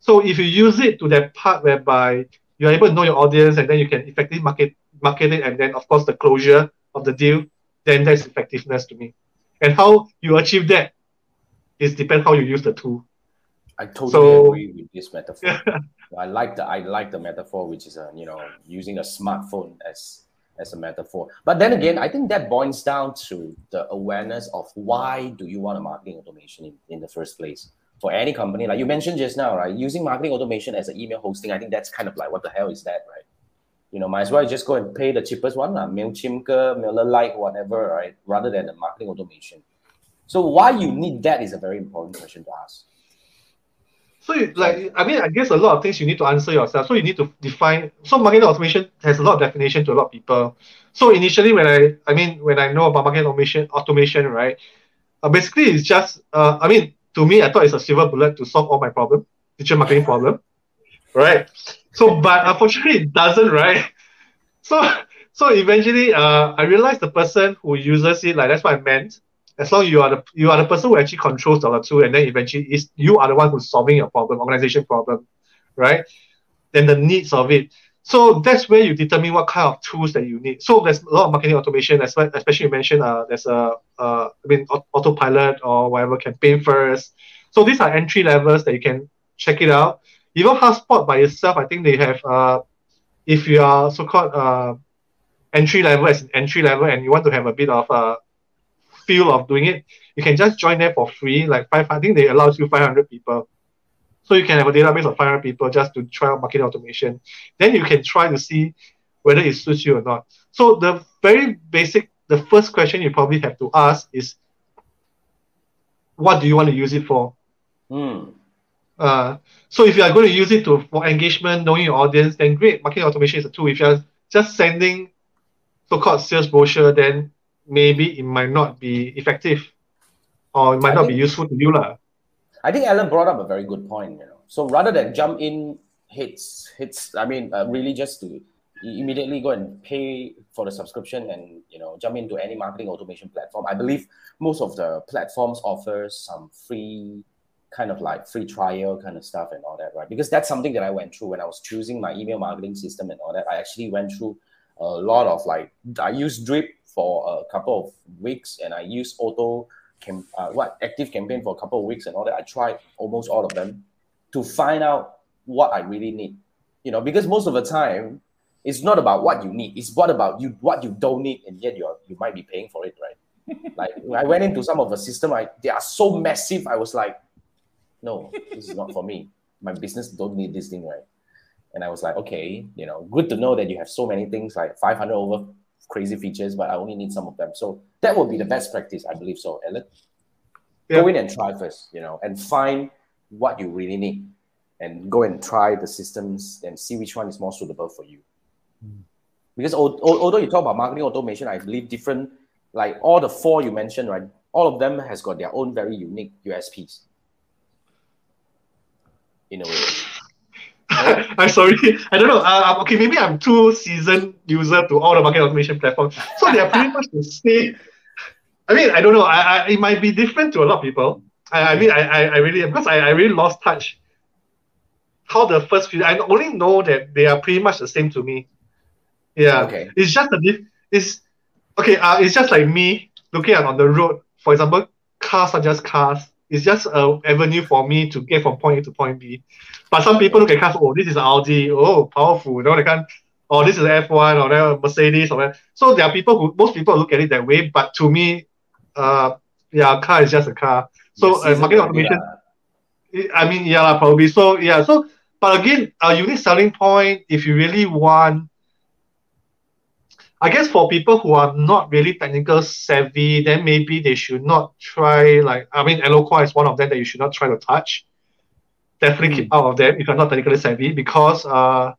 So if you use it to that part whereby you're able to know your audience and then you can effectively market market it and then of course the closure of the deal, then that's effectiveness to me. And how you achieve that is depend how you use the tool. I totally So- agree with this metaphor. <laughs> I like the I like the metaphor, which is a you know using a smartphone as as a metaphor. But then again, I think that boils down to the awareness of why do you want a marketing automation in, in the first place for any company. Like you mentioned just now, right? Using marketing automation as an email hosting, I think that's kind of like what the hell is that, right? You know, might as well just go and pay the cheapest one, uh, Mailchimp, MailerLite, whatever, right? Rather than the marketing automation. So why you need that is a very important question to ask. So you, like I mean I guess a lot of things you need to answer yourself. So you need to define so marketing automation has a lot of definition to a lot of people. So initially when I I mean when I know about marketing automation automation, right? Uh, basically it's just uh, I mean to me I thought it's a silver bullet to solve all my problem, digital marketing problem. Right. So but unfortunately it doesn't, right? <laughs> So so eventually uh I realized the person who uses it, like that's what I meant as long as you are the you are the person who actually controls the two, and then eventually is you are the one who's solving your problem, organization problem, right? Then the needs of it. So that's where you determine what kind of tools that you need. So there's a lot of marketing automation, especially you mentioned uh, there's a uh, I mean autopilot or whatever campaign first. So these are entry levels that you can check it out. Even HubSpot by itself, I think they have uh, if you are so-called uh, entry level as entry level and you want to have a bit of uh, feel of doing it, you can just join there for free. Like five, I think they allow you 500 people. So you can have a database of 500 people just to try out marketing automation. Then you can try to see whether it suits you or not. So the very basic, the first question you probably have to ask is, what do you want to use it for? Mm. Uh, so if you are going to use it to for engagement, knowing your audience, then great. Marketing automation is a tool. If you're just sending so-called sales brochure, then maybe it might not be effective or it might I not think, be useful to you. La. I think Alan brought up a very good point. You know, so rather than jump in hits hits, I mean, uh, really just to immediately go and pay for the subscription and you know jump into any marketing automation platform. I believe most of the platforms offers some free kind of like free trial kind of stuff and all that, right? Because that's something that I went through when I was choosing my email marketing system and all that. I actually went through a lot of like I used Drip for a couple of weeks and I used auto cam- uh, what active campaign for a couple of weeks and all that. I tried almost all of them to find out what I really need. You know, because most of the time it's not about what you need, it's what about you what you don't need and yet you're you might be paying for it, right? <laughs> like I went into some of the system, I they are so massive, I was like, no, this is not for me. My business don't need this thing, right? And I was like, okay, you know, good to know that you have so many things like 500 over crazy features, but I only need some of them. So that would be the best practice, I believe so, Ellen. Yeah. Go in and try first, you know, and find what you really need and go and try the systems and see which one is more suitable for you. Mm. Because although you talk about marketing automation, I believe different, like all the four you mentioned, right? All of them has got their own very unique USPs. In a way. I'm sorry. I don't know. Uh, okay, maybe I'm too seasoned user to all the market automation platforms. So they are pretty much the same. I mean, I don't know. I, I, it might be different to a lot of people. I, I mean, I, I, I really, because I, I really lost touch. How the first few, I only know that they are pretty much the same to me. Yeah. Okay. It's just a it's, okay, uh, it's just like me looking at on the road. For example, cars are just cars. It's just an avenue for me to get from point A to point B. But some people look at cars, oh, this is Audi, oh, powerful, you know, they can, oh, this is F1 or that Mercedes or that. So there are people who, most people look at it that way, but to me, uh, yeah, a car is just a car. So uh, market automation, yeah. I mean, yeah, probably. So yeah, so but again, a unique selling point, if you really want, I guess for people who are not really technical savvy, then maybe they should not try. Like I mean, Eloqua is one of them that you should not try to touch definitely keep hmm. out of them if you're not technically savvy because uh,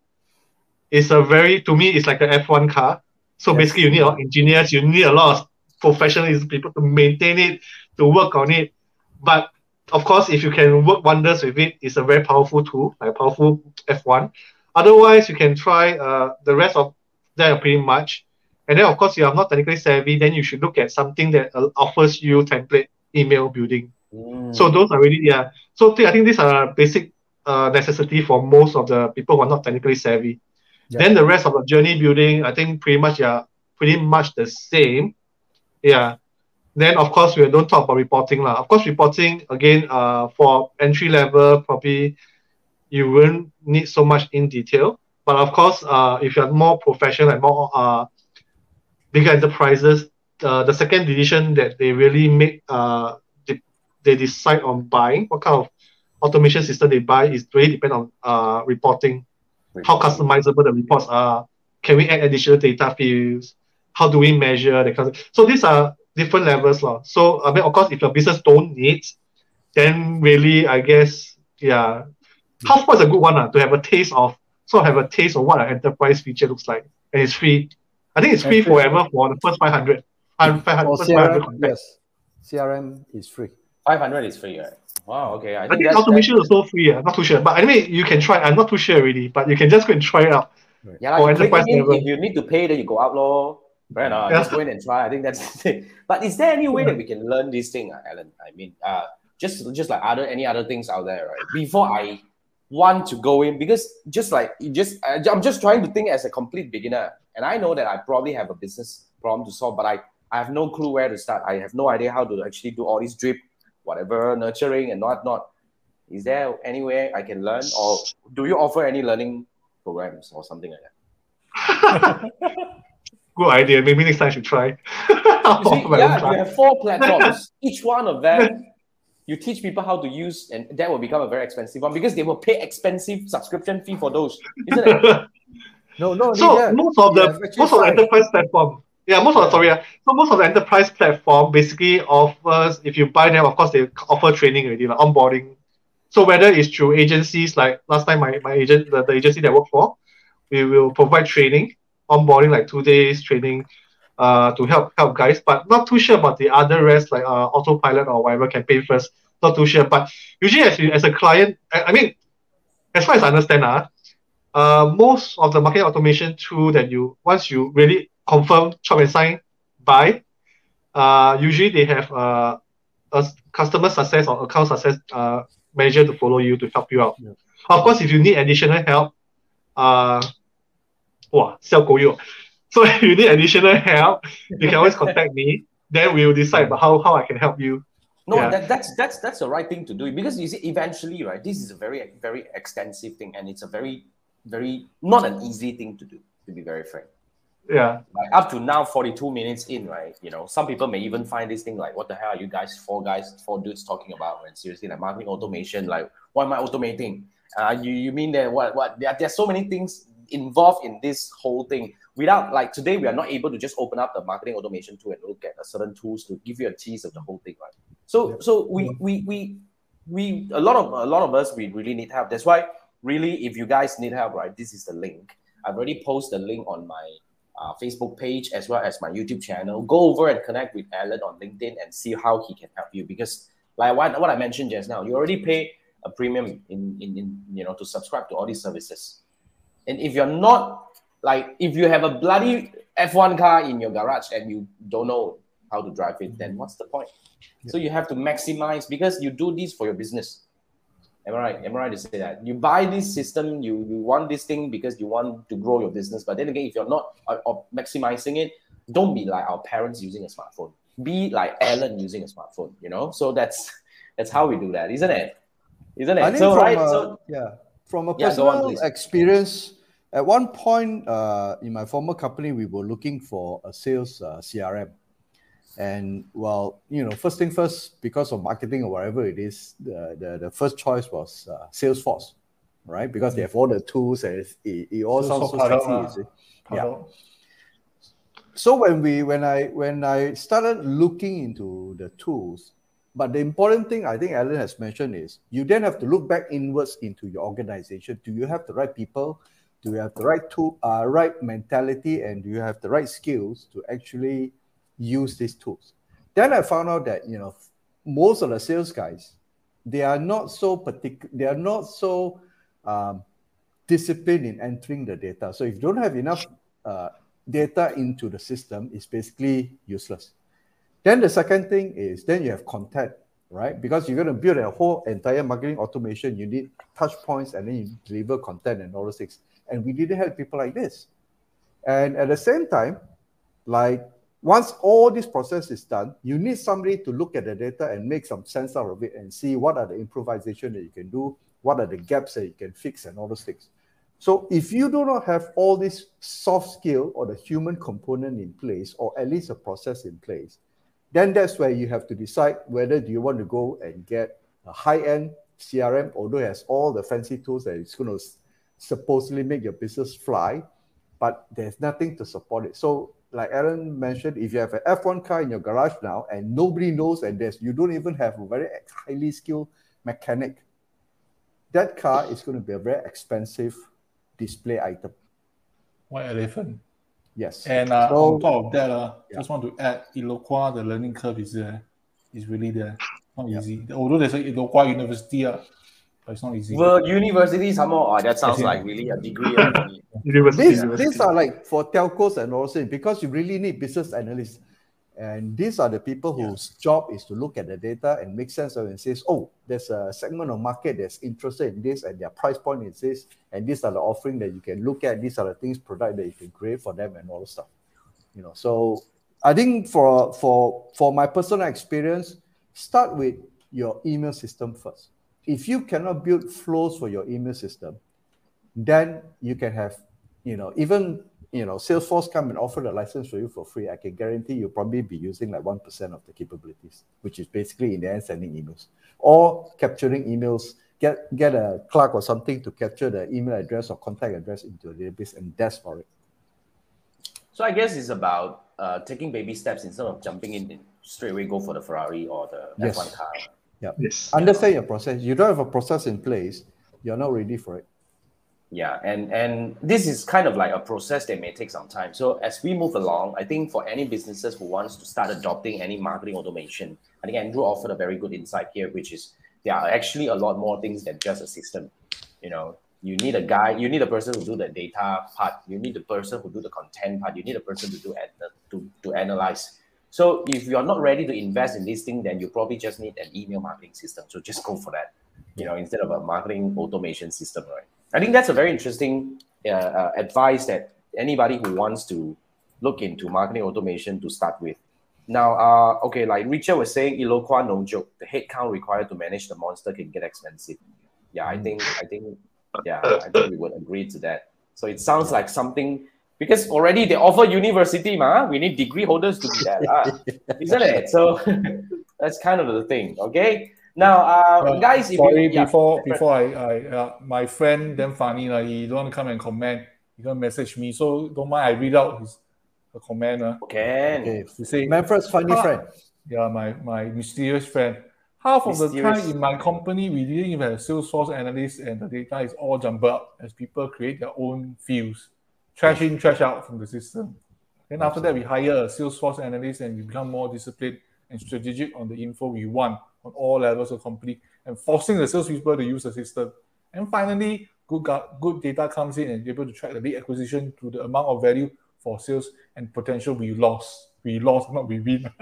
it's a very to me it's like an F1 car. So yes. basically, you need a lot of engineers, you need a lot of professional people to maintain it, to work on it. But of course, if you can work wonders with it, it's a very powerful tool, like a powerful F1. Otherwise, you can try uh, the rest of that pretty much. And then, of course, if you're not technically savvy, then you should look at something that uh, offers you template email building. Mm. So those are really yeah. So I think these are basic uh, necessity for most of the people who are not technically savvy. Yeah. Then the rest of the journey building, I think pretty much yeah, pretty much the same. Yeah. Then of course we don't talk about reporting lah. Of course reporting again uh for entry level probably you won't need so much in detail. But of course uh if you're more professional and more uh bigger enterprises, uh, the second decision that they really make uh they decide on buying, what kind of automation system they buy is really depend on uh, reporting, reporting, how customizable the reports are. Can we add additional data fields? How do we measure the kind of, so these are different levels. Lah. So I mean of course if your business don't need, then really I guess yeah, HubSpot is a good one uh, to have a taste of, sort of have a taste of what an enterprise feature looks like. And it's free. I think it's free And free. forever for the first 500. 500, For first 500 CRM, contacts. yes, CRM is free. 500 is free, right? Wow, okay. I I think think automation is also free. I'm not too sure. But anyway, you can try. I'm not too sure already, but you can just go and try it out. Yeah, For like enterprise in, level. if you need to pay, then you go out, lor. Right now, Yeah. just go in and try. I think that's the thing. But is there any way that we can learn this thing, uh, Alan? I mean, uh, just just like other any other things out there, right? Before I want to go in, because just like you just, I'm just trying to think as a complete beginner, and I know that I probably have a business problem to solve, but I I have no clue where to start. I have no idea how to actually do all these drip, whatever nurturing and not not. Is there any way I can learn, or do you offer any learning programs or something like that? <laughs> Good idea. Maybe next time I should try. <laughs> You see, <laughs> yeah, class. you have four platforms. Each one of them, you teach people how to use, and that will become a very expensive one because they will pay expensive subscription fee for those, isn't it? No, no. so that, most of you the have actually most of the five. enterprise platform yeah most of the sorry yeah. so most of the enterprise platform basically offers if you buy them of course they offer training already like onboarding so whether it's through agencies like last time my, my agent the, the agency that I work for we will provide training onboarding like two days training uh to help help guys but not too sure about the other rest like uh autopilot or whatever campaign first not too sure but usually as you as a client I, I mean as far as I understand uh, uh, most of the marketing automation tool that you once you really confirm chop and sign buy. Uh, usually they have uh, a customer success or account success uh, manager to follow you to help you out. Yeah. Of course, if you need additional help, uh, wow, sell you. So <laughs> if you need additional help, you can always contact me. Then we will decide about how, how I can help you. No, yeah. that, that's that's that's the right thing to do because you see, eventually, right? This is a very very extensive thing, and it's a very very not an easy thing to do. To be very frank. Yeah. like up to now 42 minutes in right you know some people may even find this thing like what the hell are you guys four guys four dudes talking about when seriously like marketing automation like what am i automating? Uh you, you mean that what what there, there's so many things involved in this whole thing. Without like today we are not able to just open up the marketing automation tool and look at a certain tools to give you a tease of the whole thing right? So so we we we we a lot of a lot of us we really need help. That's why really if you guys need help right this is the link. I've already posted the link on my uh, Facebook page as well as my YouTube channel. Go over and connect with Alan on LinkedIn and see how he can help you. Because like what, what I mentioned just now, you already pay a premium in, in, in you know to subscribe to all these services. And if you're not like if you have a bloody F1 car in your garage and you don't know how to drive it, then what's the point? So you have to maximize because you do this for your business. Am I right? Am I right to say that? You buy this system, you, you want this thing because you want to grow your business. But then again, if you're not uh, maximizing it, don't be like our parents using a smartphone. Be like Alan using a smartphone, you know? So that's that's how we do that, isn't it? Isn't it? So from right, a, so yeah, from a Yeah, on, personal experience, at one point uh, in my former company, we were looking for a sales uh, CRM. And well, you know, first thing first, because of marketing or whatever it is, the, the, the first choice was uh, Salesforce, right? Because they have all the tools and it's- it, it all So- sounds so so sexy. uh. Yeah. So when we when I when I started looking into the tools, but the important thing I think Alan has mentioned is you then have to look back inwards into your organization. Do you have the right people? Do you have the right tool, uh, right mentality, and do you have the right skills to actually use these tools? Then I found out that you know most of the sales guys they are not so particular. They are not so um, disciplined in entering the data. So if you don't have enough uh, data into the system, it's basically useless. Then the second thing is then you have content, right? Because you're going to build a whole entire marketing automation, you need touch points and then you deliver content and all those things. And we didn't have people like this. And at the same time, like once all this process is done, you need somebody to look at the data and make some sense out of it and see what are the improvisation that you can do, what are the gaps that you can fix, and all those things. So if you do not have all this soft skill or the human component in place, or at least a process in place, then that's where you have to decide whether do you want to go and get a high-end CRM, although it has all the fancy tools that it's going to supposedly make your business fly, but there's nothing to support it. So, like Aaron mentioned, if you have an F1 car in your garage now and nobody knows, and there's you don't even have a very highly skilled mechanic, that car is going to be a very expensive display item. White elephant. Yes. And uh, So- on top of that, uh, Yeah. just want to add, Eloqua, the learning curve is there. Is really there. Not Yeah. easy. Although there's a Eloqua University, uh, but it's not easy. The university somehow, oh, that sounds like really a degree. <laughs> University. These, university. these are like for telcos and also because you really need business analysts. And these are the people whose job is to look at the data and make sense of it and says, oh, there's a segment of market that's interested in this and their price point is this, and these are the offering that you can look at, these are the things product that you can create for them and all the stuff. You know, so I think for for for my personal experience, start with your email system first. If you cannot build flows for your email system, then you can have, you know, even you know, Salesforce come and offer the license for you for free. I can guarantee you'll probably be using like one percent of the capabilities, which is basically in the end sending emails or capturing emails. Get get a clerk or something to capture the email address or contact address into a database, and that's for it. So I guess it's about uh, taking baby steps instead of jumping in and straight away go for the Ferrari or the Yes. F1 car. Yes. Understand your process. You don't have a process in place, you're not ready for it. Yeah, and and this is kind of like a process that may take some time. So as we move along, I think for any businesses who wants to start adopting any marketing automation, I think Andrew offered a very good insight here, which is there are actually a lot more things than just a system. You know, you need a guy, you need a person who do the data part, you need a person who do the content part, you need a person to do to to analyze. So if you're not ready to invest in this thing, then you probably just need an email marketing system. So just go for that. You know, instead of a marketing automation system, right? I think that's a very interesting uh, uh, advice that anybody who wants to look into marketing automation to start with. Now, uh, okay, like Richard was saying, Eloqua, no joke. The headcount required to manage the monster can get expensive. Yeah, I think, I think, yeah, I think we would agree to that. So it sounds like something because already they offer university, ma. We need degree holders to be there, lah. isn't it? So <laughs> that's kind of the thing. Okay. Now, uh, Uh, guys, if Sorry, you, yeah, before before I, I uh, my friend damn funny like, he don't want to come and comment. He gonna message me, so don't mind. I read out his the comment. Uh. can. Okay. He say, Manfred's funny Ah. friend. yeah, my my mysterious friend. Half of the time in my company, we didn't even have Salesforce analysts, and the data is all jumbled up as people create their own fields, trash in, trash out from the system. Then after that, we hire a Salesforce analyst, and we become more disciplined and strategic on the info we want on all levels of company, and forcing the salespeople to use the system. And finally, good good data comes in and you're able to track the lead acquisition to the amount of value for sales and potential we lost. We lost, not we win. <laughs>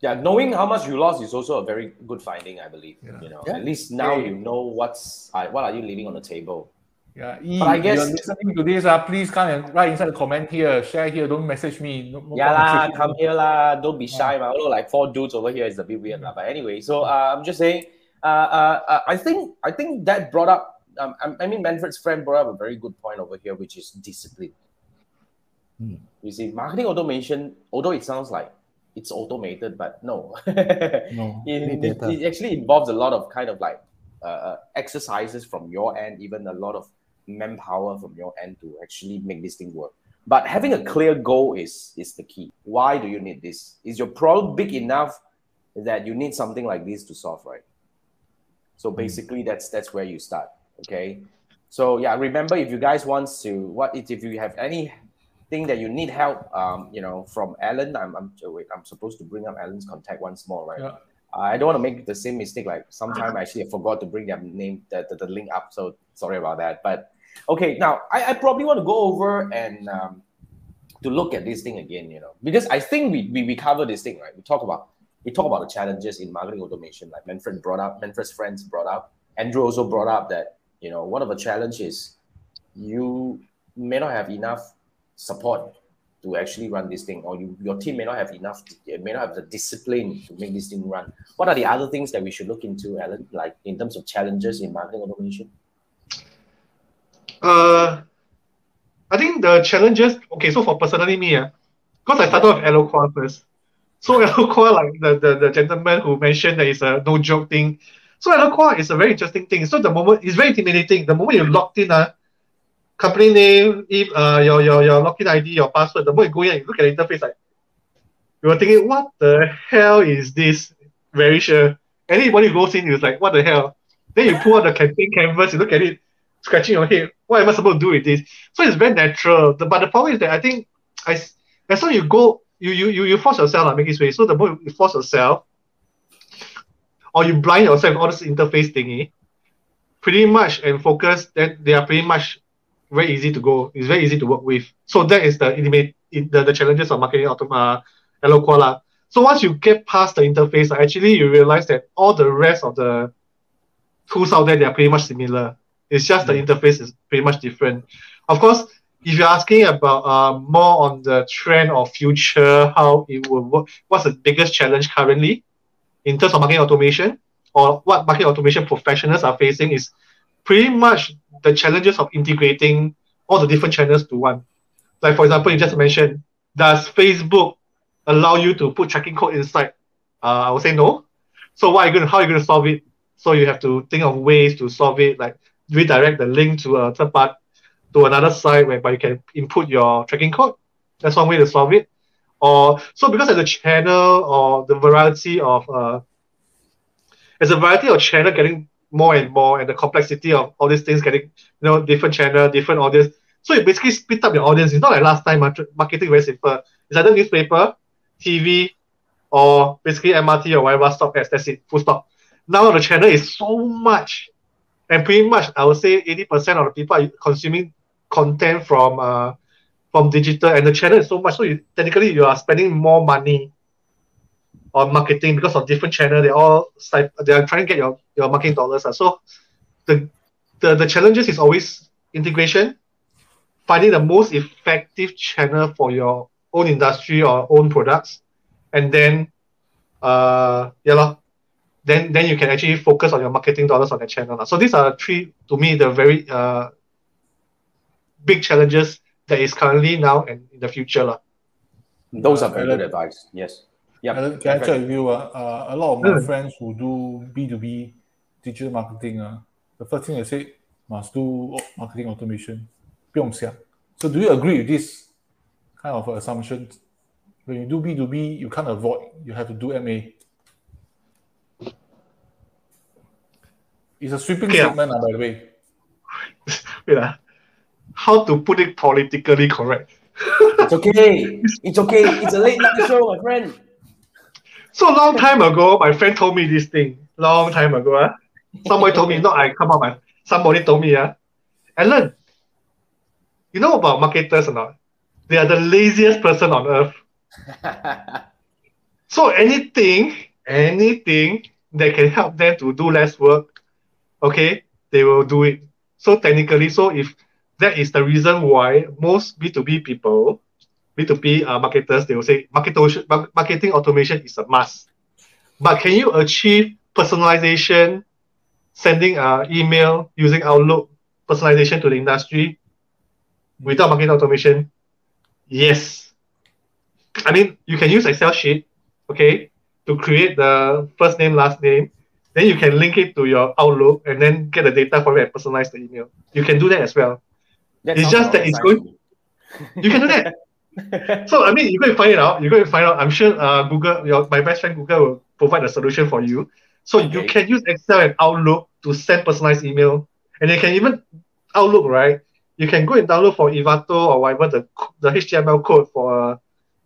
Yeah, knowing how much you lost is also a very good finding, I believe. Yeah. You know, Yeah. at least now you know what's uh, what are you leaving on the table. Yeah, E, But I guess- you're listening to this, uh, please come and write inside the comment here, share here, don't message me. No, no yeah lah, come here lah. Don't be shy, man. Although like four dudes over here is a bit weird lah. But anyway, so uh, I'm just saying. Uh, uh, uh, I think I think that brought up. Um, I- I mean, Manfred's friend brought up a very good point over here, which is discipline. Hmm. You see, marketing automation, although it sounds like it's automated, but no, <laughs> No. it, it, it actually involves a lot of kind of like uh, uh, exercises from your end, even a lot of manpower from your end to actually make this thing work. But having a clear goal is is the key. Why do you need this? Is your problem big enough that you need something like this to solve, right? So basically, that's that's where you start. Okay. So yeah, remember if you guys want to what if you have anything that you need help, um, you know, from Alan, I'm I'm wait, I'm supposed to bring up Alan's contact once more, right? Yeah. I don't want to make the same mistake. Like sometimes I actually I forgot to bring their name, the, the, the link up. So sorry about that. But okay, now I, I probably want to go over and um, to look at this thing again, you know, because I think we, we, we cover this thing, right? We talk about we talk about the challenges in marketing automation, like Manfred brought up, Manfred's friends brought up, Andrew also brought up that you know one of the challenges you may not have enough support to actually run this thing, or you, your team may not have enough, it may not have the discipline to make this thing run. What are the other things that we should look into, Alan, like in terms of challenges in marketing automation? Uh, I think the challenges. Okay, so for personally me, uh, because I started with Eloqua first. So <laughs> Eloqua, like the, the, the gentleman who mentioned that it's a no joke thing. So Eloqua is a very interesting thing. So the moment it's very intimidating. The moment you logged in, uh, company name, if uh your your your login ID, your password, the moment you go in you look at the interface, like you were thinking, what the hell is this? Very sure. Anybody goes in is like, what the hell? Then you pull out the campaign canvas, you look at it, scratching your head. What am I supposed to do with this? So it's very natural. The, but the problem is that I think I, as long as you go, you you you, force yourself, like, make this way. So the more you force yourself, or you blind yourself with all this interface thingy, pretty much and focus, then they are pretty much very easy to go. It's very easy to work with. So that is the the, the challenges of marketing autom- uh, Eloqua. So once you get past the interface, actually you realize that all the rest of the tools out there they are pretty much similar. It's just the interface is pretty much different. Of course, if you're asking about uh, more on the trend or future, how it will work, what's the biggest challenge currently in terms of marketing automation, or what marketing automation professionals are facing is pretty much the challenges of integrating all the different channels to one. Like for example, you just mentioned, does Facebook allow you to put tracking code inside? Uh, I would say no. So what are you going to, how are you going to solve it? So you have to think of ways to solve it, like redirect the link to a third part to another site whereby you can input your tracking code. That's one way to solve it. Or so because of the channel or the variety of uh, there's a variety of channel getting more and more, and the complexity of all these things getting you know different channel, different audience. So you basically split up your audience. It's not like last time marketing very simple. It's either newspaper, TV, or basically MRT or whatever stop as that's it, full stop. Now the channel is so much, and pretty much I would say 80% of the people are consuming content from uh, from digital, and the channel is so much. So you, technically you are spending more money on marketing because of different channel. They all they are trying to get your, your marketing dollars. Uh. So the, the the challenges is always integration, finding the most effective channel for your own industry or own products, and then uh yeah then then you can actually focus on your marketing dollars on that channel. So these are three to me the very uh big challenges that is currently now and in the future. La. Those are very good advice. Yes. Yeah. Can I check with you? Uh, uh, a lot of my mm. friends who do B2B digital marketing, uh, the first thing they say must do marketing automation. 不用想. So do you agree with this kind of assumption? When you do B2B, you can't avoid, you have to do MA. It's a sweeping yeah. statement, uh, by the way. <laughs> yeah. How to put it politically correct? it's okay. It's okay. It's a late night show, my friend. So long time ago, my friend told me this thing. Long time ago, uh, somebody told me, not I come up, my somebody told me, uh, Alan, you know about marketers or not? They are the laziest person on earth. <laughs> so anything, anything that can help them to do less work, okay, they will do it. So technically, so if that is the reason why most B2B people B2B uh, marketers, they will say marketing automation is a must. But can you achieve personalization, sending an uh, email using Outlook, personalization to the industry without marketing automation? Yes. I mean, you can use Excel sheet, okay, to create the first name, last name. Then you can link it to your Outlook and then get the data for it and personalize the email. You can do that as well. It's just that it's going. You can do that. <laughs> so I mean, you go and find it out. You go and find out. I'm sure uh, Google, your my best friend Google will provide a solution for you. So okay. you can use Excel and Outlook to send personalized email, and you can even Outlook, right? You can go and download for Envato or whatever the the HTML code for a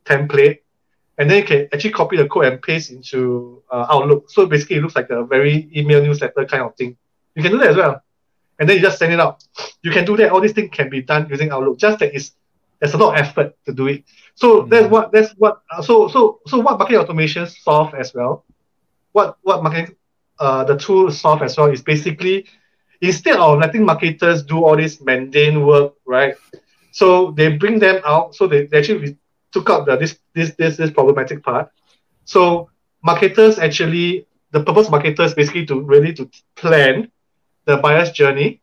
template, and then you can actually copy the code and paste into uh, Outlook. So basically, it looks like a very email newsletter kind of thing. You can do that as well, and then you just send it out. You can do that. All these things can be done using Outlook. Just that it's there's a lot of effort to do it. So mm-hmm. that's what that's what uh, so so so what marketing automation solve as well. What what marketing uh the tool solve as well is basically instead of letting marketers do all this mundane work, right? So they bring them out. So they, they actually took out the this this this this problematic part. So marketers actually the purpose of marketers basically to really to plan the buyer's journey,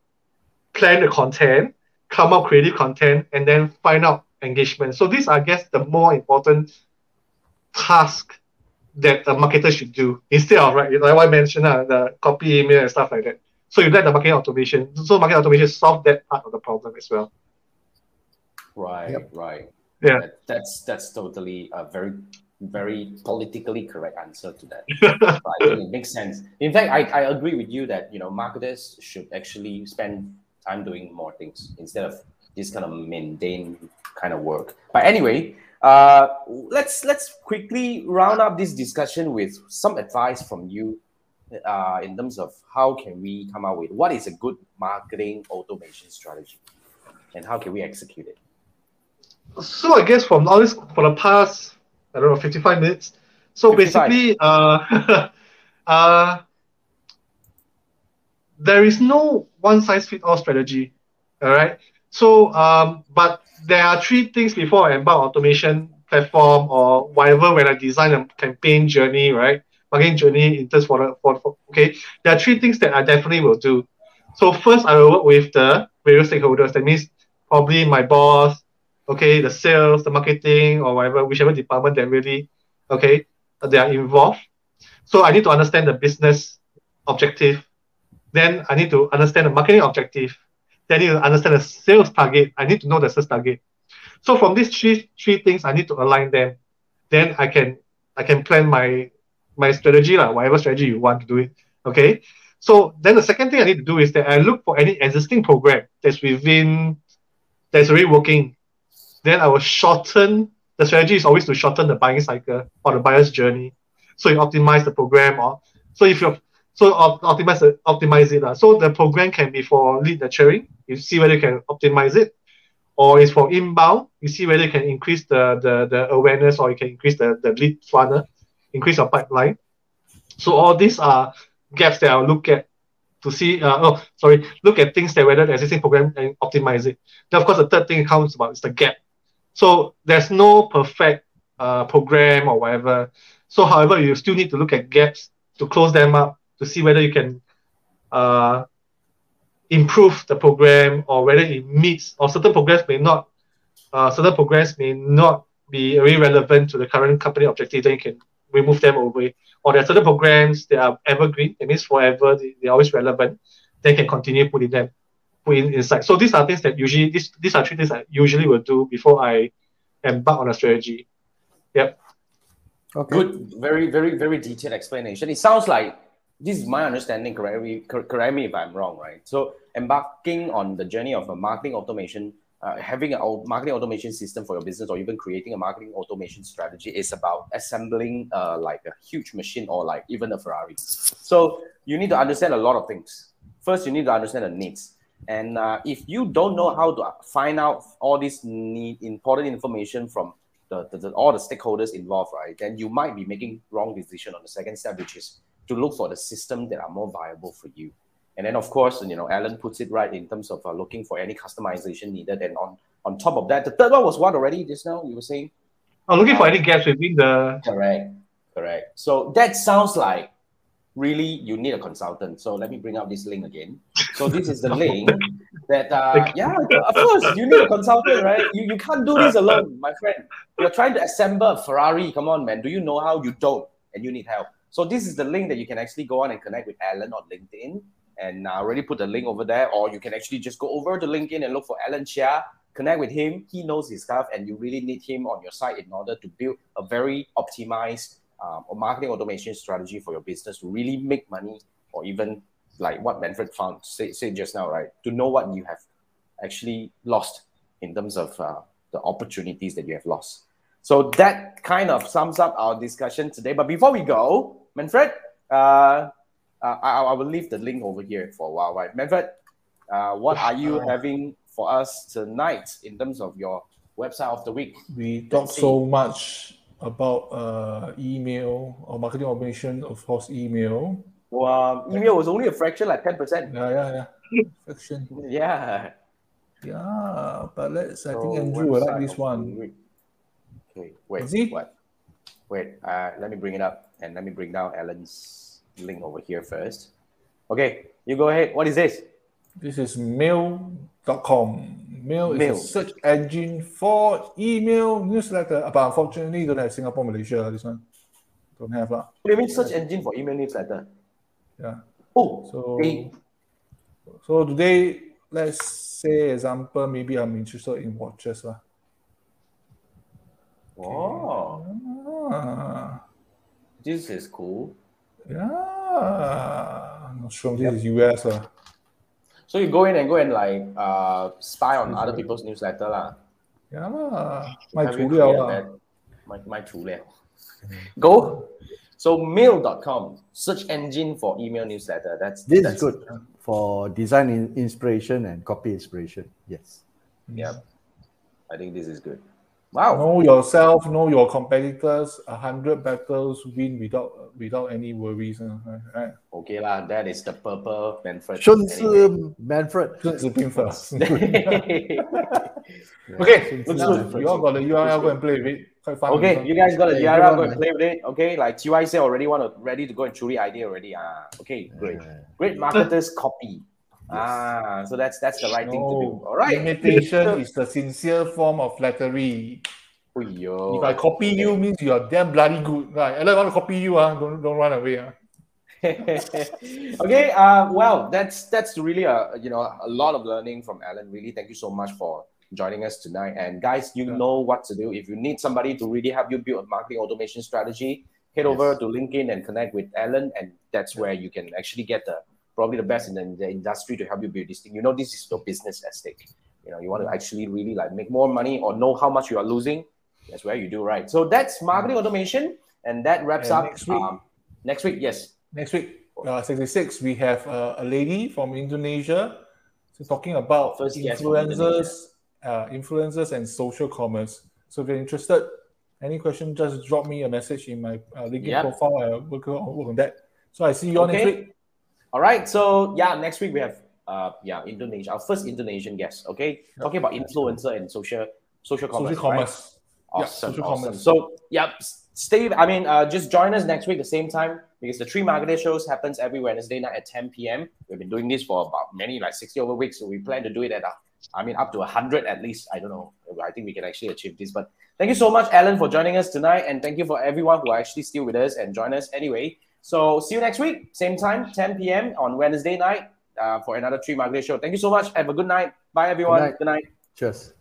plan the content, come up creative content, and then find out engagement. So these are, I guess, the more important task that a marketer should do instead of right, like I mentioned, uh, the copy email and stuff like that. So you let the marketing automation, so marketing automation solve that part of the problem as well. Right, yep. right. Yeah, that, that's that's totally a very very politically correct answer to that. <laughs> but I think it makes sense. In fact, I, I agree with you that you know marketers should actually spend time doing more things instead of this kind of mundane kind of work. But anyway, uh, let's let's quickly round up this discussion with some advice from you uh, in terms of how can we come up with what is a good marketing automation strategy and how can we execute it so i guess from all this for the past i don't know 55 minutes so 55. basically uh, <laughs> uh, there is no one size fit all strategy all right so um, but there are three things before i embark automation platform or whatever when i design a campaign journey right marketing journey in terms for the for, for okay, there are three things that I definitely will do. So first, I will work with the various stakeholders. That means probably my boss, okay, the sales, the marketing, or whatever, whichever department that really, okay, they are involved. So I need to understand the business objective. Then I need to understand the marketing objective. Then I need to understand the sales target. I need to know the sales target. So from these three three things, I need to align them. Then I can I can plan my my strategy, like whatever strategy you want to do it. Okay. So then the second thing I need to do is that I look for any existing program that's within that's already working. Then I will shorten the strategy is always to shorten the buying cycle or the buyer's journey. So you optimize the program or so if you so optimize optimize it. Uh. So the program can be for lead nurturing. You see whether you can optimize it. Or it's for inbound. You see whether you can increase the, the, the awareness or you can increase the, the lead funnel increase your pipeline. So all these are gaps that I'll look at to see, uh, oh, sorry, look at things that whether the existing program and optimize it. Then, of course, the third thing counts about is the gap. So there's no perfect uh, program or whatever. So, however, you still need to look at gaps to close them up to see whether you can uh, improve the program or whether it meets, or certain programs may not, uh, certain programs may not be very relevant to the current company objective. Then you can remove them away. Or there are certain programs that are evergreen, that means forever, they, they're always relevant. They can continue putting them put in inside. So these are things that usually these these are three things I usually will do before I embark on a strategy. Yep. Okay. Good, very, very, very detailed explanation. It sounds like this is my understanding. Correct me, correct me if I'm wrong, right? So embarking on the journey of a marketing automation uh, having a marketing automation system for your business or even creating a marketing automation strategy is about assembling uh, like a huge machine or like even a Ferrari. So you need to understand a lot of things. First, you need to understand the needs. And uh, if you don't know how to find out all this need, important information from the, the, the, all the stakeholders involved, right, then you might be making wrong decision on the second step, which is to look for the system that are more viable for you. And then, of course, you know, Alan puts it right in terms of uh, looking for any customization needed. And on, on top of that, the third one was what already just now you were saying? I'm looking for any gaps within the. Correct, correct. So that sounds like really you need a consultant. So let me bring up this link again. So this is the <laughs> link that, uh, yeah, of course, you need a consultant, right? You, you can't do this alone, my friend. You're trying to assemble a Ferrari. Come on, man. Do you know how? You don't, and you need help. So this is the link that you can actually go on and connect with Alan on LinkedIn and I already put the link over there. Or you can actually just go over to LinkedIn and look for Alan Chia, connect with him. He knows his stuff, and you really need him on your side in order to build a very optimized um, marketing automation strategy for your business to really make money, or even like what Manfred found say, say just now, right? To know what you have actually lost in terms of uh, the opportunities that you have lost. So that kind of sums up our discussion today. But before we go, Manfred, uh, uh, I, I will leave the link over here for a while, right? Manfred, uh, what are you having for us tonight in terms of your website of the week? We talked so much about uh, email or marketing automation, of course, email. Well, um, email was only a fraction, like 10%. Yeah, yeah, yeah. fraction. <laughs> Yeah. Yeah, but let's, I think Andrew will like this one. Okay, wait, he? what? Wait, uh, let me bring it up and let me bring down Alan's link over here first. Okay, you go ahead. What is this? This is milled.com. Mail is mail. a search engine for email newsletter. But unfortunately, don't have Singapore, Malaysia. This one don't have. What do you mean search engine for email newsletter? Yeah. Oh, so, so today, let's say example, maybe I'm interested in watches. Uh. Oh. Ah, This is cool. yeah. I'm not sure this is US. Uh. So you go in and go and like uh, spy on other people's newsletter lah. Yeah lah, Go. So milled.com, search engine for email newsletter. That's this that's, is good for design inspiration and copy inspiration. Yes. Yeah. I think this is good. Wow. Know yourself, know your competitors. A hundred battles win without without any worries. Uh, right? Okay lah, that is the purple Manfred. 顺 Anyway.治 Manfred. 顺子兵 first. <laughs> okay, Sun looks Tzu good. Manfred. You all got the URL, go and play with it. Quite fun. Okay, you guys got a Yeah, URL, good go one, and play with it. Okay, like TY said already want to ready to go and truly idea already. Ah, okay, great. Great marketers copy. Ah, so that's that's the right thing to do. All right. Imitation is the sincere form of flattery. Uyo. If I copy you, means you are damn bloody good. Right? I want to copy you. Uh, don't don't run away. Uh. <laughs> okay, uh, well, that's that's really a you know a lot of learning from Alan. Really, thank you so much for joining us tonight. And guys, you Yeah. know what to do. If you need somebody to really help you build a marketing automation strategy, head over to LinkedIn and connect with Alan, and that's where you can actually get the probably the best in the, the industry to help you build this thing. You know, this is your business at stake. You know, you want to actually really like make more money or know how much you are losing. That's where you do right. So that's marketing automation, and that wraps And up next week- um, next week. Yes. Next week, uh, 66, we have uh, a lady from Indonesia so talking about First influencers, uh, influencers and social commerce. So if you're interested, any question, just drop me a message in my uh, LinkedIn Yep. profile. I'll work on, work on that. So I see you all next Okay. week. All right. So yeah, next week we have uh yeah Indonesia, our first Indonesian guest. Okay, talking about influencer and social social commerce. Social right? commerce. Yeah, Awesome, social awesome. commerce. So yeah, s- stay. I mean, uh, just join us next week the same time because the Tree Marketer shows happens every Wednesday night at 10 p.m. We've been doing this for about many like 60 over weeks, so we plan to do it at a, I mean, up to 100 at least. I don't know. I think we can actually achieve this. But thank you so much, Alan, for joining us tonight, and thank you for everyone who are actually still with us and join us anyway. So see you next week, same time, 10 p.m. on Wednesday night uh, for another Tree Marketer show. Thank you so much. Have a good night. Bye, everyone. night. Good night. Cheers.